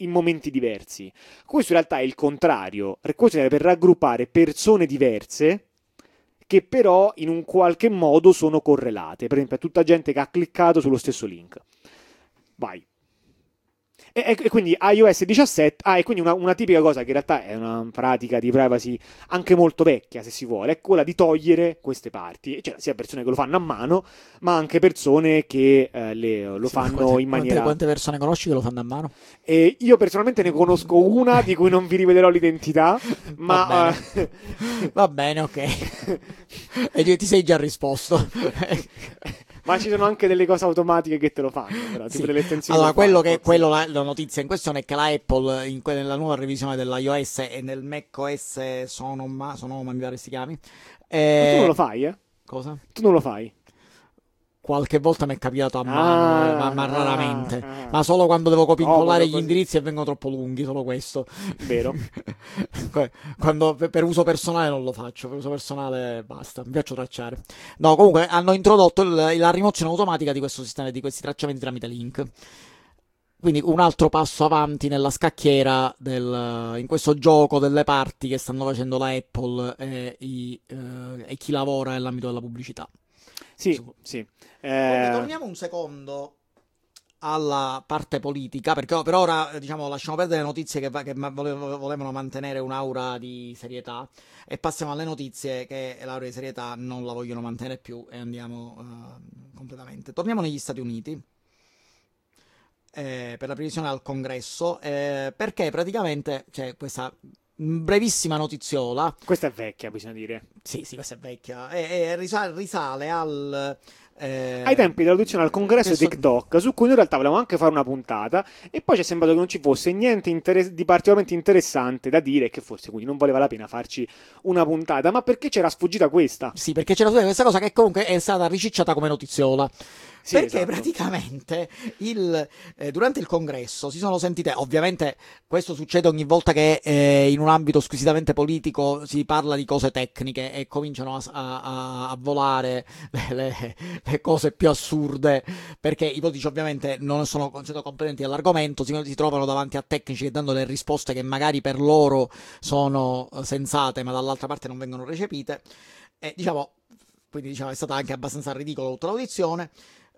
in momenti diversi. Questo in realtà è il contrario, questo serve per raggruppare persone diverse che però in un qualche modo sono correlate. Per esempio, è tutta gente che ha cliccato sullo stesso link. Vai. E, e, quindi iOS 17, ah, e quindi una, una, tipica cosa che in realtà è una pratica di privacy anche molto vecchia, se si vuole, è quella di togliere queste parti. Cioè, sia persone che lo fanno a mano, ma anche persone che eh, le, lo sì, fanno quante, in maniera. Quante, persone conosci che lo fanno a mano? E io personalmente ne conosco una di cui non vi rivelerò l'identità, ma. Va bene, uh... Va bene ok. e ti sei già risposto. Ma ci sono anche delle cose automatiche che te lo fanno, però, sì. tipo delle estensioni. Allora, quello che, quello la, la, notizia in questione è che la Apple, in, nella nuova revisione dell'iOS e nel macOS Sonoma, Sonoma mi pare si chiami. Eh... Ma tu non lo fai, eh? Cosa? Tu non lo fai qualche volta mi è capitato a mano, ah, ma, ma, raramente. Ah, ma solo quando devo copincollare gli indirizzi e vengono troppo lunghi, solo questo. Vero. quando, per uso personale non lo faccio, per uso personale basta, mi piace tracciare. No, comunque hanno introdotto il, la rimozione automatica di questo sistema, di questi tracciamenti tramite link. Quindi un altro passo avanti nella scacchiera del, in questo gioco delle parti che stanno facendo la Apple e, i, eh, e chi lavora nell'ambito della pubblicità. Sì, sì. Eh... Torniamo un secondo alla parte politica, perché per ora diciamo, lasciamo perdere le notizie che, che volevano mantenere un'aura di serietà e passiamo alle notizie che l'aura di serietà non la vogliono mantenere più e andiamo uh, completamente. Torniamo negli Stati Uniti. Eh, per la previsione al congresso eh, perché praticamente c'è questa brevissima notiziola. Questa è vecchia, bisogna dire. Sì, sì, questa è vecchia. E, e risale, risale al. Eh, ai tempi dell'audizione al congresso di TikTok, su cui in realtà volevamo anche fare una puntata, e poi ci è sembrato che non ci fosse niente interess- di particolarmente interessante da dire, che forse quindi non valeva la pena farci una puntata. Ma perché c'era sfuggita questa? Sì, perché c'era sfuggita questa cosa che comunque è stata ricicciata come notiziola. Sì, perché esatto. praticamente il, eh, durante il congresso si sono sentite, ovviamente questo succede ogni volta che eh, in un ambito squisitamente politico si parla di cose tecniche e cominciano a, a, a volare le, le, le, cose più assurde, perché i politici ovviamente non sono competenti all'argomento, si, si trovano davanti a tecnici che danno delle risposte che magari per loro sono sensate ma dall'altra parte non vengono recepite. E diciamo, quindi diciamo, è stata anche abbastanza ridicola tutta l'audizione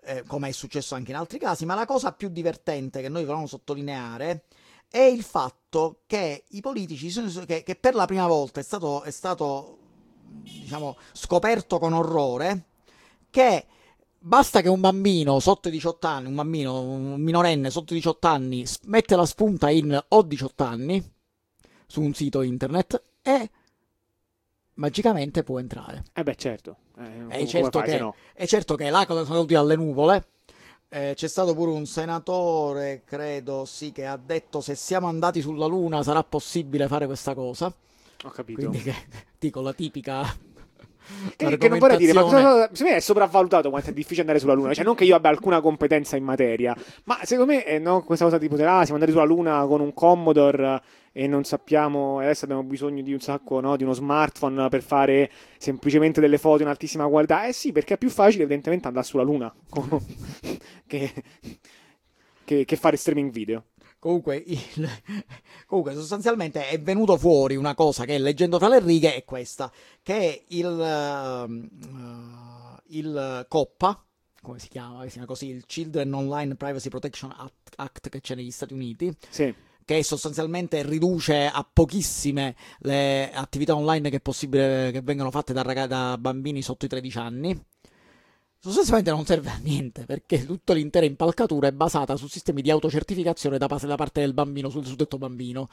eh, come è successo anche in altri casi, ma la cosa più divertente che noi vogliamo sottolineare è il fatto che i politici, che, che per la prima volta è stato, è stato diciamo, scoperto con orrore, che basta che un bambino sotto i 18 anni, un bambino, un minorenne sotto i 18 anni, mette la spunta in ho 18 anni su un sito internet e magicamente può entrare. Eh beh, certo. Eh, è, certo fai, che, no? è certo che là sono tutti alle nuvole. Eh, c'è stato pure un senatore, credo, sì, che ha detto se siamo andati sulla Luna sarà possibile fare questa cosa. Ho capito. Quindi che, dico la tipica Che, che non vorrei dire, ma cosa, secondo me è sopravvalutato quanto è difficile andare sulla Luna. Cioè, non che io abbia alcuna competenza in materia, ma secondo me eh, no, questa cosa tipo, ah, siamo andati sulla Luna con un Commodore e non sappiamo, adesso abbiamo bisogno di un sacco, no, di uno smartphone per fare semplicemente delle foto in altissima qualità. Eh sì, perché è più facile evidentemente andare sulla Luna che, che, che fare streaming video. Comunque, il... Comunque, sostanzialmente è venuto fuori una cosa che leggendo tra le righe è questa, che è il, uh, il COPPA, come si chiama? Si chiama così, il Children Online Privacy Protection Act che c'è negli Stati Uniti. Sì che sostanzialmente riduce a pochissime le attività online che è possibile che vengano fatte da, ragazzi, da bambini sotto i 13 anni. Sostanzialmente non serve a niente perché tutta l'intera impalcatura è basata su sistemi di autocertificazione da, da parte del bambino sul suddetto bambino,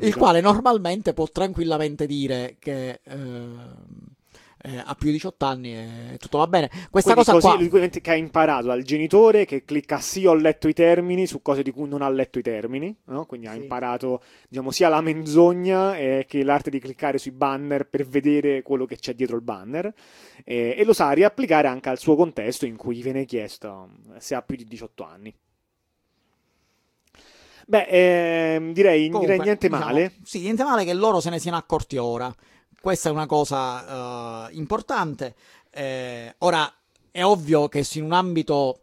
il quale normalmente può tranquillamente dire che eh, eh, ha più di 18 anni e tutto va bene. Questa Quindi cosa così, qua... che ha imparato dal genitore che clicca sì ho letto i termini su cose di cui non ha letto i termini, no? quindi sì. ha imparato diciamo, sia la menzogna eh, che l'arte di cliccare sui banner per vedere quello che c'è dietro il banner eh, e lo sa riapplicare anche al suo contesto in cui viene chiesto se ha più di 18 anni. Beh, ehm, direi, Comunque, direi niente diciamo, male. Sì, niente male che loro se ne siano accorti ora. Questa è una cosa uh, importante. Eh, ora, è ovvio che se in un ambito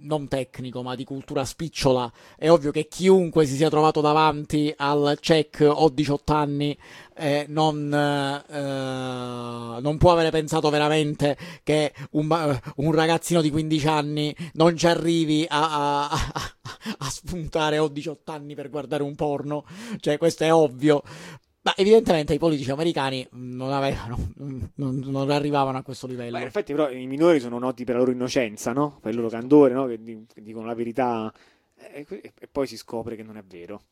non tecnico, ma di cultura spicciola, è ovvio che chiunque si sia trovato davanti al check ho 18 anni eh, non, eh, non, può avere pensato veramente che un, un, ragazzino di 15 anni non ci arrivi a, a, a, a spuntare ho 18 anni per guardare un porno. Cioè, questo è ovvio. Ma evidentemente i politici americani non, avevano, non, non arrivavano a questo livello. Beh, in effetti, però, i minori sono noti per la loro innocenza, no? per il loro candore, no? che, dicono la verità e, e, poi si scopre che non è vero.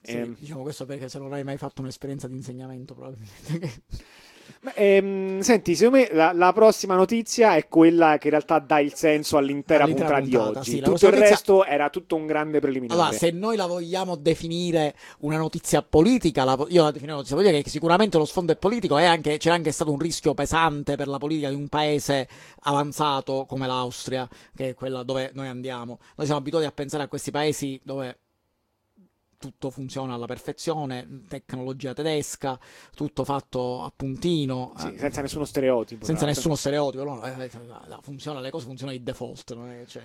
Sì, eh, diciamo questo perché se non hai mai fatto un'esperienza di insegnamento, probabilmente. Ehm, senti, secondo me la, la, prossima notizia è quella che in realtà dà il senso all'intera, all'intera puntata, puntata, di oggi. Sì, tutto il resto era tutto un grande preliminare. Allora, se noi la vogliamo definire una notizia politica, la, io la definirei una notizia politica che sicuramente lo sfondo è politico e anche, c'è anche stato un rischio pesante per la politica di un paese avanzato come l'Austria, che è quella dove noi andiamo. Noi siamo abituati a pensare a questi paesi dove tutto funziona alla perfezione, tecnologia tedesca, tutto fatto a puntino. Sì, eh, senza nessuno stereotipo. Senza nessuno stereotipo, no, eh, funziona, le cose funzionano di default. Cioè...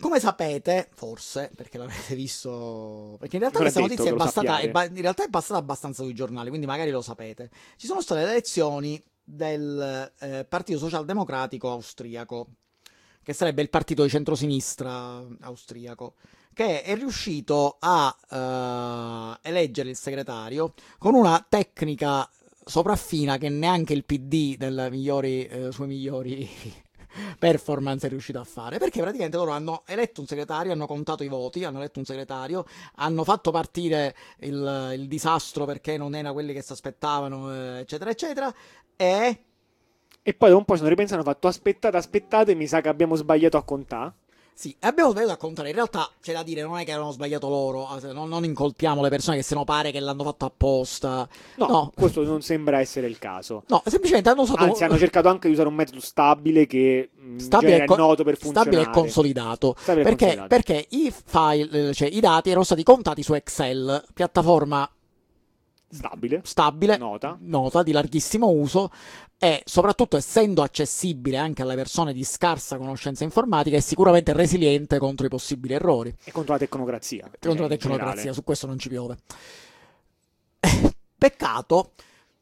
Come sapete, forse, perché l'avete visto, perché in realtà questa notizia è bastata, è ba- in realtà è passata abbastanza sui giornali, quindi magari lo sapete. Ci sono state le elezioni del eh, Partito Socialdemocratico austriaco, che sarebbe il partito di centrosinistra austriaco che è riuscito a uh, eleggere il segretario con una tecnica sopraffina che neanche il PD delle migliori, eh, sue migliori performance è riuscito a fare perché praticamente loro hanno eletto un segretario, hanno contato i voti, hanno eletto un segretario, hanno fatto partire il, il disastro perché non era quelli che si aspettavano, eh, eccetera, eccetera, e... E poi da un po' sono ripensato hanno fatto aspettate, aspettate, mi sa che abbiamo sbagliato a contare. Sì, abbiamo sbagliato a contare. In realtà c'è da dire, non è che avevano sbagliato loro. Eh, non, non incolpiamo le persone che se no pare che l'hanno fatto apposta. No, no, questo non sembra essere il caso. No, semplicemente hanno usato. Anzi, hanno cercato anche di usare un metodo stabile che mm, stabile è co- noto per funzionare. Stabile e consolidato. Stabile perché, consolidato. perché i file, cioè i dati erano stati contati su Excel, piattaforma stabile, stabile nota. nota di larghissimo uso e soprattutto essendo accessibile anche alle persone di scarsa conoscenza informatica è sicuramente resiliente contro i possibili errori e contro la tecnocrazia contro la tecnocrazia generale. su questo non ci piove peccato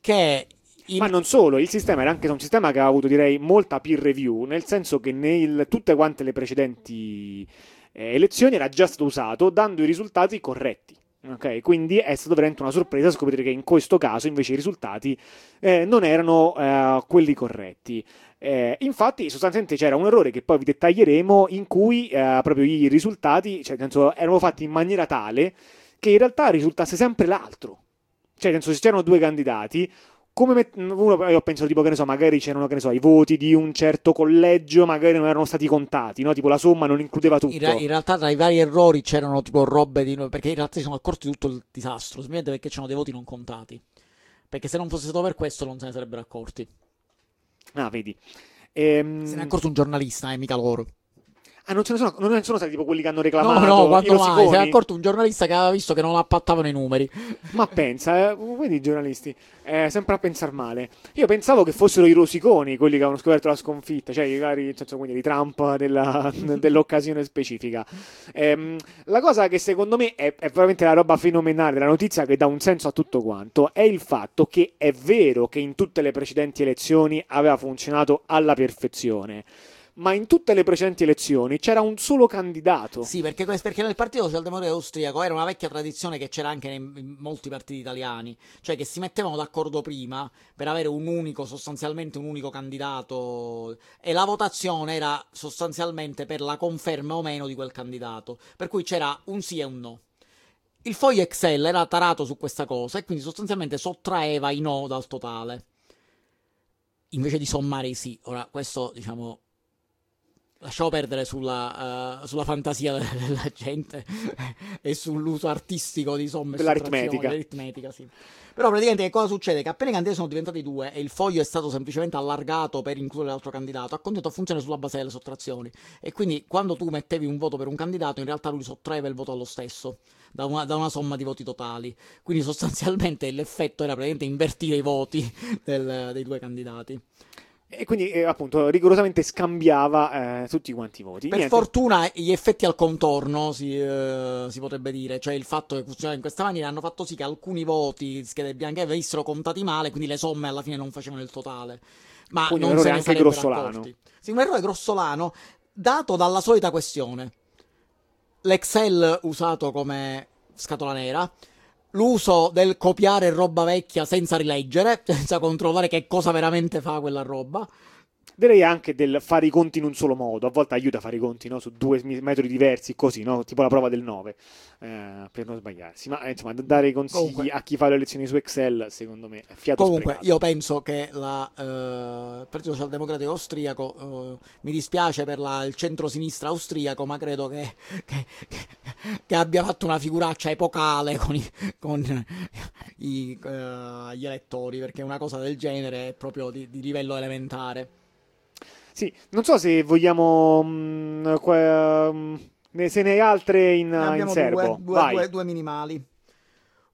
che in... Ma non solo, il sistema era anche un sistema che ha avuto direi molta peer review, nel senso che in tutte quante le precedenti eh, elezioni era già stato usato dando i risultati corretti. Ok, quindi è stato veramente una sorpresa scoprire che in questo caso invece i risultati eh, non erano eh, quelli corretti. Eh, infatti, sostanzialmente c'era un errore che poi vi dettaglieremo in cui eh, proprio i risultati cioè, senso, erano fatti in maniera tale che in realtà risultasse sempre l'altro. Cioè, nel senso, se c'erano due candidati, come met- uno, io penso tipo che ne so, magari c'erano che ne so, i voti di un certo collegio, magari non erano stati contati, no? Tipo la somma non includeva tutto. In, in realtà tra i vari errori c'erano tipo robe di perché in realtà si sono accorti di tutto il disastro, semplicemente perché c'erano dei voti non contati. Perché se non fosse stato per questo non se ne sarebbero accorti. Ah, vedi. Ehm, Se ne è accorto un giornalista, eh, mica loro. Ah, non ce ne sono, non ne sono stati tipo quelli che hanno No, reclamato no, i quando mai? ne è accorto un giornalista che aveva visto che non appattavano i numeri. Ma pensa, eh, vedi i giornalisti, eh, sempre a pensare male. Io pensavo che fossero i rosiconi quelli che avevano scoperto la sconfitta, cioè i vari, nel senso, quindi di Trump della- dell'occasione specifica. Ehm, la cosa che secondo me è, è veramente la roba fenomenale della notizia che dà un senso a tutto quanto è il fatto che è vero che in tutte le precedenti elezioni aveva funzionato alla perfezione. Ma in tutte le precedenti elezioni c'era un solo candidato. Sì, perché, perché nel Partito Socialdemocratico Austriaco era una vecchia tradizione che c'era anche in, in molti partiti italiani, cioè che si mettevano d'accordo prima per avere un unico, sostanzialmente un unico candidato e la votazione era sostanzialmente per la conferma o meno di quel candidato, per cui c'era un sì e un no. Il foglio Excel era tarato su questa cosa e quindi sostanzialmente sottraeva i no dal totale, invece di sommare i sì. Ora, questo diciamo lasciamo perdere sulla, eh, sulla fantasia della, gente e sull'uso artistico di somme Dell'aritmetica. dell'aritmetica, sì. Però praticamente che cosa succede? Che appena i candidati sono diventati due e il foglio è stato semplicemente allargato per includere l'altro candidato, ha continuato a funzionare sulla base delle sottrazioni. E quindi quando tu mettevi un voto per un candidato, in realtà lui sottraeva il voto allo stesso. Da una, da una somma di voti totali, quindi sostanzialmente l'effetto era praticamente invertire i voti del- dei due candidati. E quindi, eh, appunto, rigorosamente scambiava eh, tutti quanti i voti. Per Niente. fortuna gli effetti al contorno si, eh, si potrebbe dire, cioè il fatto che funzionava in questa maniera hanno fatto sì che alcuni voti schede bianche venissero contati male, quindi le somme alla fine non facevano il totale. Ma Quindi un non se errore anche grossolano. accorti. Sì, un errore grossolano dato dalla solita questione. L'Excel usato come scatola nera, l'uso del copiare roba vecchia senza rileggere, senza controllare che cosa veramente fa quella roba. Direi anche del fare i conti in un solo modo. A volte aiuta a fare i conti no? su due metodi diversi, così, no? tipo la prova del 9, eh, per non sbagliarsi. Ma eh, insomma, dare i consigli Comunque- a chi fa le lezioni su Excel, secondo me, è fiato Comunque, sprecato. io penso che la, eh, il Partito Socialdemocratico austriaco, eh, mi dispiace per la- il centro-sinistra austriaco, ma credo che, che- che- che abbia fatto una figuraccia epocale con, i- con i, eh, gli elettori, perché una cosa del genere è proprio di, di livello elementare. Sì, non so se vogliamo. mh, qua- mh, ne- se ne hai altre in, Ne in serbo. due, due, Vai. due- due minimali.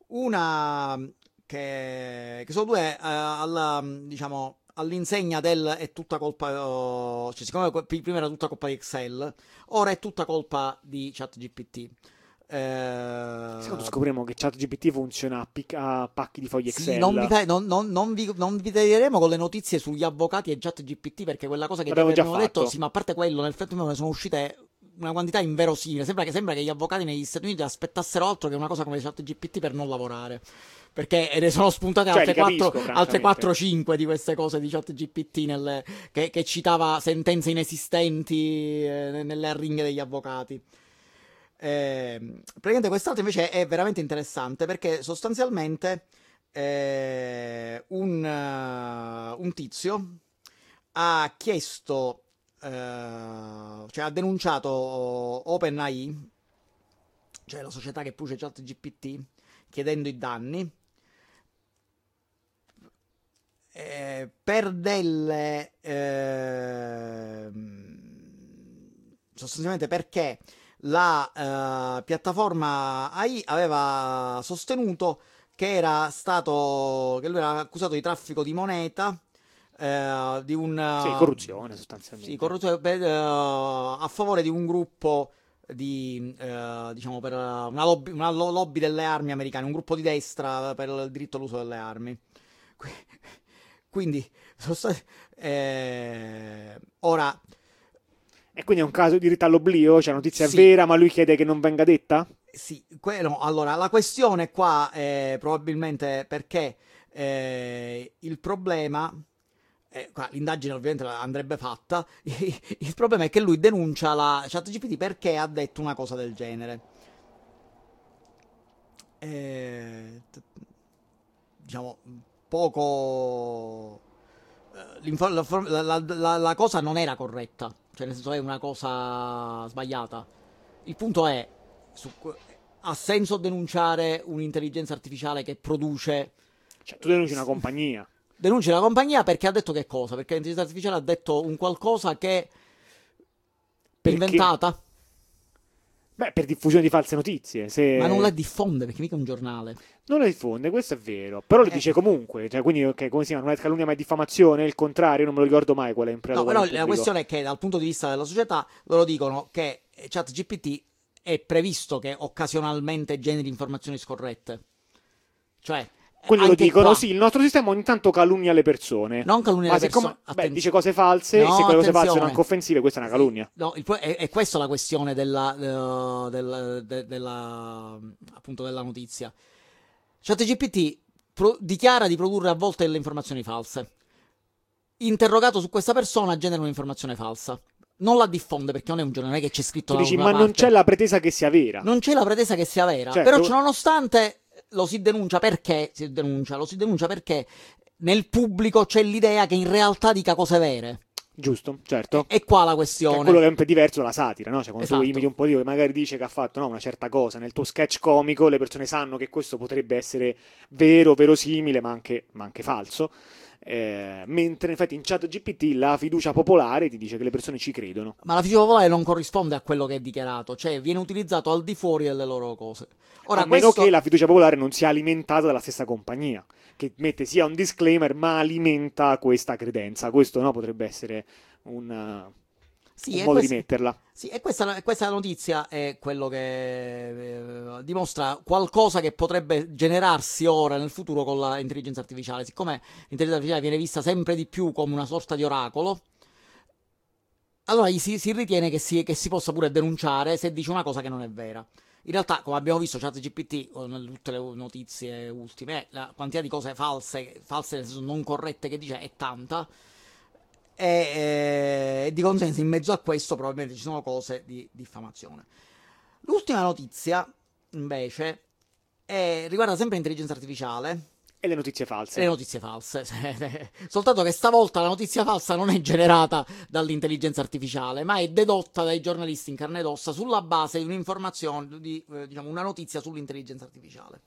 Una che, che sono due eh, alla, diciamo, all'insegna del è tutta colpa, eh, cioè siccome prima era tutta colpa di Excel, ora è tutta colpa di ChatGPT. Eh, Secondo scopriremo che ChatGPT funziona a, pic- a pacchi di fogli sì, Excel. non, vi, non, non- non vi, non vi taglieremo con le notizie sugli avvocati e ChatGPT perché quella cosa che abbiamo detto, sì, ma a parte quello, nel frattempo ne sono uscite una quantità inverosimile. Sembra che, sembra che gli avvocati negli Stati Uniti aspettassero altro che una cosa come ChatGPT per non lavorare. Perché ne sono spuntate Cioè, altre, capisco, 4, altre francamente. 4-5 di queste cose di ChatGPT nelle- che, che citava sentenze inesistenti eh, nelle arringhe degli avvocati. Eh, praticamente quest'altro invece è veramente interessante perché sostanzialmente eh, un, eh, un tizio ha chiesto, eh, cioè ha denunciato OpenAI, cioè la società che produce ChatGPT, chiedendo i danni eh, per delle ehm, sostanzialmente perché la eh, piattaforma AI aveva sostenuto che era stato che lui era accusato di traffico di moneta eh, di un Sì, corruzione sostanzialmente. sì, corruzione per, eh, a favore di un gruppo di, eh, diciamo, per una lobby, una lo- lobby delle armi americane, un gruppo di destra per il diritto all'uso delle armi. Qui- Quindi, sosta- eh, ora, E quindi è un caso di all'oblio? Cioè, la notizia Sì. è vera, ma lui chiede che non venga detta? sì, que- no, allora, la questione qua è probabilmente perché eh, il problema, eh, qua l'indagine ovviamente andrebbe fatta, il problema è che lui denuncia la ChatGPT perché ha detto una cosa del genere. Eh, diciamo, poco... eh, la- la- la cosa non era corretta, cioè nel senso è una cosa sbagliata. Il punto è, su ha senso denunciare un'intelligenza artificiale che produce Cioè, tu denunci una compagnia. Denunci la compagnia perché ha detto che cosa? Perché l'intelligenza artificiale ha detto un qualcosa che Perché? inventata, Beh, per diffusione di false notizie. Se... ma non la diffonde perché mica è un giornale. Non la diffonde, questo è vero. Però lo Eh. dice comunque. Cioè, quindi, ok, come si chiama? Non è calunnia ma è diffamazione. Il contrario, non me lo ricordo mai qual è in No, però la questione è che dal punto di vista della società loro dicono che ChatGPT è previsto che occasionalmente generi informazioni scorrette. Cioè, Quindi lo dicono, qua- sì, il nostro sistema ogni tanto calunnia le persone. Non calunnia Ma le persone. beh, attenzione. dice cose false, No, se quelle cose false attenzione. sono anche offensive, questa è una calunnia. No, il è, è questa la questione della, eh, del- de- della, appunto della notizia. ChatGPT pro- dichiara di produrre a volte delle informazioni false. Interrogato su questa persona, genera un'informazione falsa. Non la diffonde perché non è un giornale, non è che c'è scritto Tu da dici, ma non parte. c'è la pretesa che sia vera. Non c'è la pretesa che sia vera. Certo. Però, ciononostante, lo si denuncia perché si denuncia? Lo si denuncia perché nel pubblico c'è l'idea che in realtà dica cose vere. Giusto, certo. E qua la Che è questione. quello che è un po' diverso dalla satira, no? Cioè, quando Esatto. tu imiti un politico che magari dice che ha fatto no, una certa cosa, nel tuo sketch comico le persone sanno che questo potrebbe essere vero, verosimile, ma anche, ma anche falso. Eh, mentre in effetti in chat GPT la fiducia popolare ti dice che le persone ci credono. Ma la fiducia popolare non corrisponde a quello che è dichiarato, cioè viene utilizzato al di fuori delle loro cose. Ora, a meno questo... che la fiducia popolare non sia alimentata dalla stessa compagnia, che mette sia un disclaimer ma alimenta questa credenza. Questo no, potrebbe essere un, Sì, e modo questa- di metterla. Sì, e questa, questa notizia è quello che eh, dimostra qualcosa che potrebbe generarsi ora nel futuro con l'intelligenza artificiale. Siccome l'intelligenza artificiale viene vista sempre di più come una sorta di oracolo, allora si, si ritiene che si, che si possa pure denunciare se dice una cosa che non è vera. In realtà, come abbiamo visto, ChatGPT, nelle tutte le notizie ultime, eh, la quantità di cose false, false nel senso non corrette che dice è tanta. E, eh, di conseguenza, in mezzo a questo, probabilmente ci sono cose di diffamazione. L'ultima notizia, invece, è- riguarda sempre l'intelligenza artificiale E le notizie false. le notizie false. Soltanto che stavolta la notizia falsa non è generata dall'intelligenza artificiale, ma è dedotta dai giornalisti in carne ed ossa sulla base di un'informazione, di eh, diciamo, una notizia sull'intelligenza artificiale.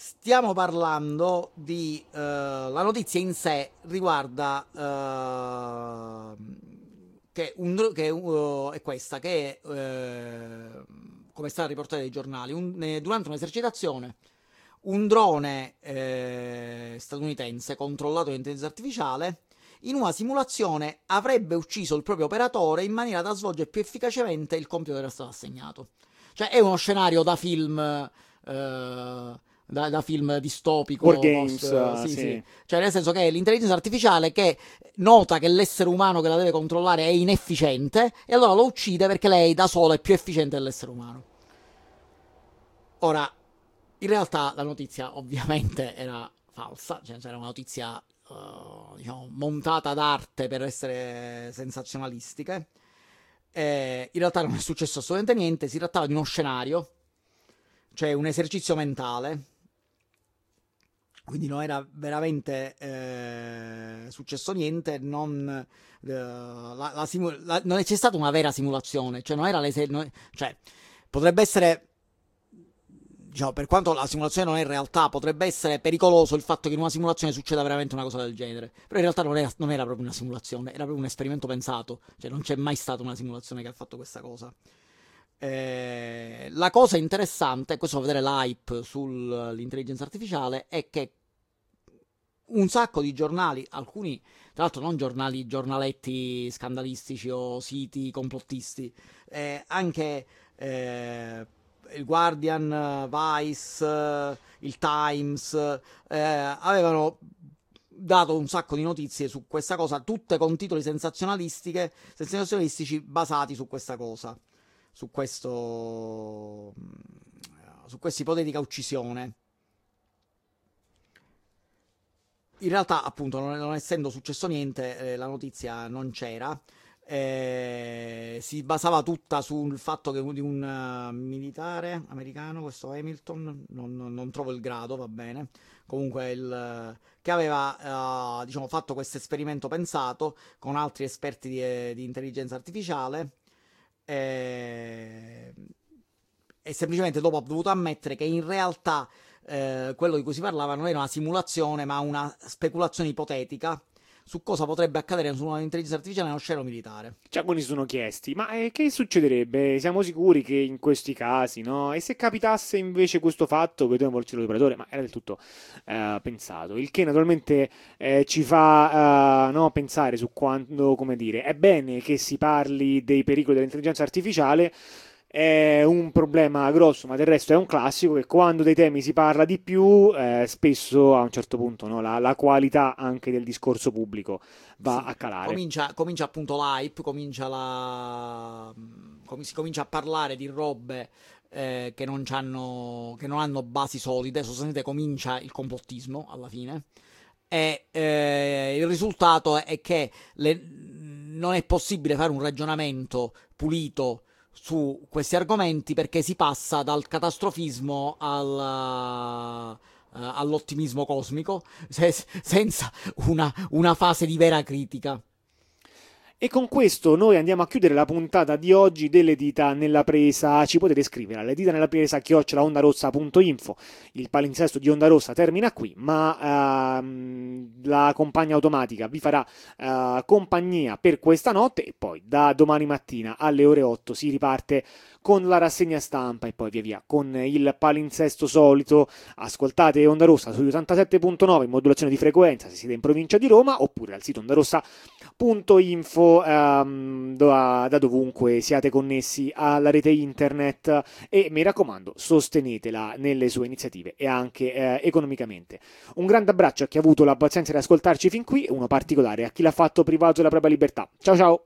Stiamo parlando di eh, la notizia in sé riguarda eh, che, un, che uh, è questa che come è stato riportato dai giornali un- durante un'esercitazione un drone eh, statunitense controllato dall'intelligenza artificiale in una simulazione avrebbe ucciso il proprio operatore in maniera da svolgere più efficacemente il compito che era stato assegnato. Cioè è uno scenario da film eh, da, da film distopico War Games, post- uh, sì, sì. sì. Cioè nel senso che l'intelligenza artificiale che nota che l'essere umano che la deve controllare è inefficiente e allora lo uccide perché lei da sola è più efficiente dell'essere umano. Ora, in realtà la notizia ovviamente era falsa, cioè era una notizia eh, diciamo, montata d'arte per essere sensazionalistiche. Eh, in realtà non è successo assolutamente niente, si trattava di uno scenario, cioè un esercizio mentale. Quindi non era veramente eh, successo niente, non, eh, la- la simu- la- non c'è stata una vera simulazione, cioè non era l'ese- non- cioè, potrebbe essere diciamo, per quanto la simulazione non è in realtà, potrebbe essere pericoloso il fatto che in una simulazione succeda veramente una cosa del genere. Però in realtà non era, non era proprio una simulazione, era proprio un esperimento pensato. Cioè, non c'è mai stata una simulazione che ha fatto questa cosa. Eh, la cosa interessante, questo fa vedere l'hype sull'intelligenza artificiale, è che un sacco di giornali, alcuni tra l'altro non giornali, giornaletti scandalistici o siti complottisti, eh, anche eh, il Guardian, Vice, eh, il Times, eh, avevano dato un sacco di notizie su questa cosa, tutte con titoli sensazionalistiche, sensazionalistici basati su questa cosa, su questo, su questa ipotetica uccisione. In realtà, appunto, non, non essendo successo niente, eh, la notizia non c'era. Eh, si basava tutta sul fatto che di un eh, militare americano, questo Hamilton, non, non- non trovo il grado, va bene. Comunque, il, che aveva eh, diciamo, fatto questo esperimento pensato con altri esperti di, eh, di intelligenza artificiale. eh, e semplicemente dopo ha dovuto ammettere che in realtà eh, quello di cui si parlava non era una simulazione, ma una speculazione ipotetica su cosa potrebbe accadere su un'intelligenza artificiale nello scenario militare. Giacomo si sono chiesti, ma eh, che succederebbe? Siamo sicuri che in questi casi, no? E se capitasse invece questo fatto che dobbiamo volcere l'operatore, ma era del tutto eh, pensato, il che naturalmente eh, ci fa eh, no, pensare su quando, come dire, è bene che si parli dei pericoli dell'intelligenza artificiale, è un problema grosso, ma del resto è un classico che quando dei temi si parla di più, eh, spesso a un certo punto no, la, la, qualità anche del discorso pubblico va sì, a calare. Comincia, comincia appunto l'hype, comincia la... Com- si comincia a parlare di robe eh, che, non che, non hanno basi solide, sostanzialmente comincia il complottismo alla fine. E eh, il risultato è che le... non è possibile fare un ragionamento pulito su questi argomenti perché si passa dal catastrofismo al, uh, all'ottimismo cosmico se, senza una, una fase di vera critica. E con questo noi andiamo a chiudere la puntata di oggi delle dita nella presa. Ci potete scrivere alle dita nella presa chiocciolaondarossa.info. Il palinsesto di Onda Rossa termina qui, ma ehm, la compagna automatica vi farà eh, compagnia per questa notte e poi da domani mattina alle ore 8 si riparte con la rassegna stampa e poi via via con il palinsesto solito. Ascoltate Onda Rossa su 87.9 in modulazione di frequenza se siete in provincia di Roma oppure al sito ondarossa.info ehm, da, da dovunque siate connessi alla rete internet e mi raccomando sostenetela nelle sue iniziative e anche eh, economicamente. Un grande abbraccio a chi ha avuto la pazienza di ascoltarci fin qui uno particolare a chi l'ha fatto privato della propria libertà. Ciao ciao!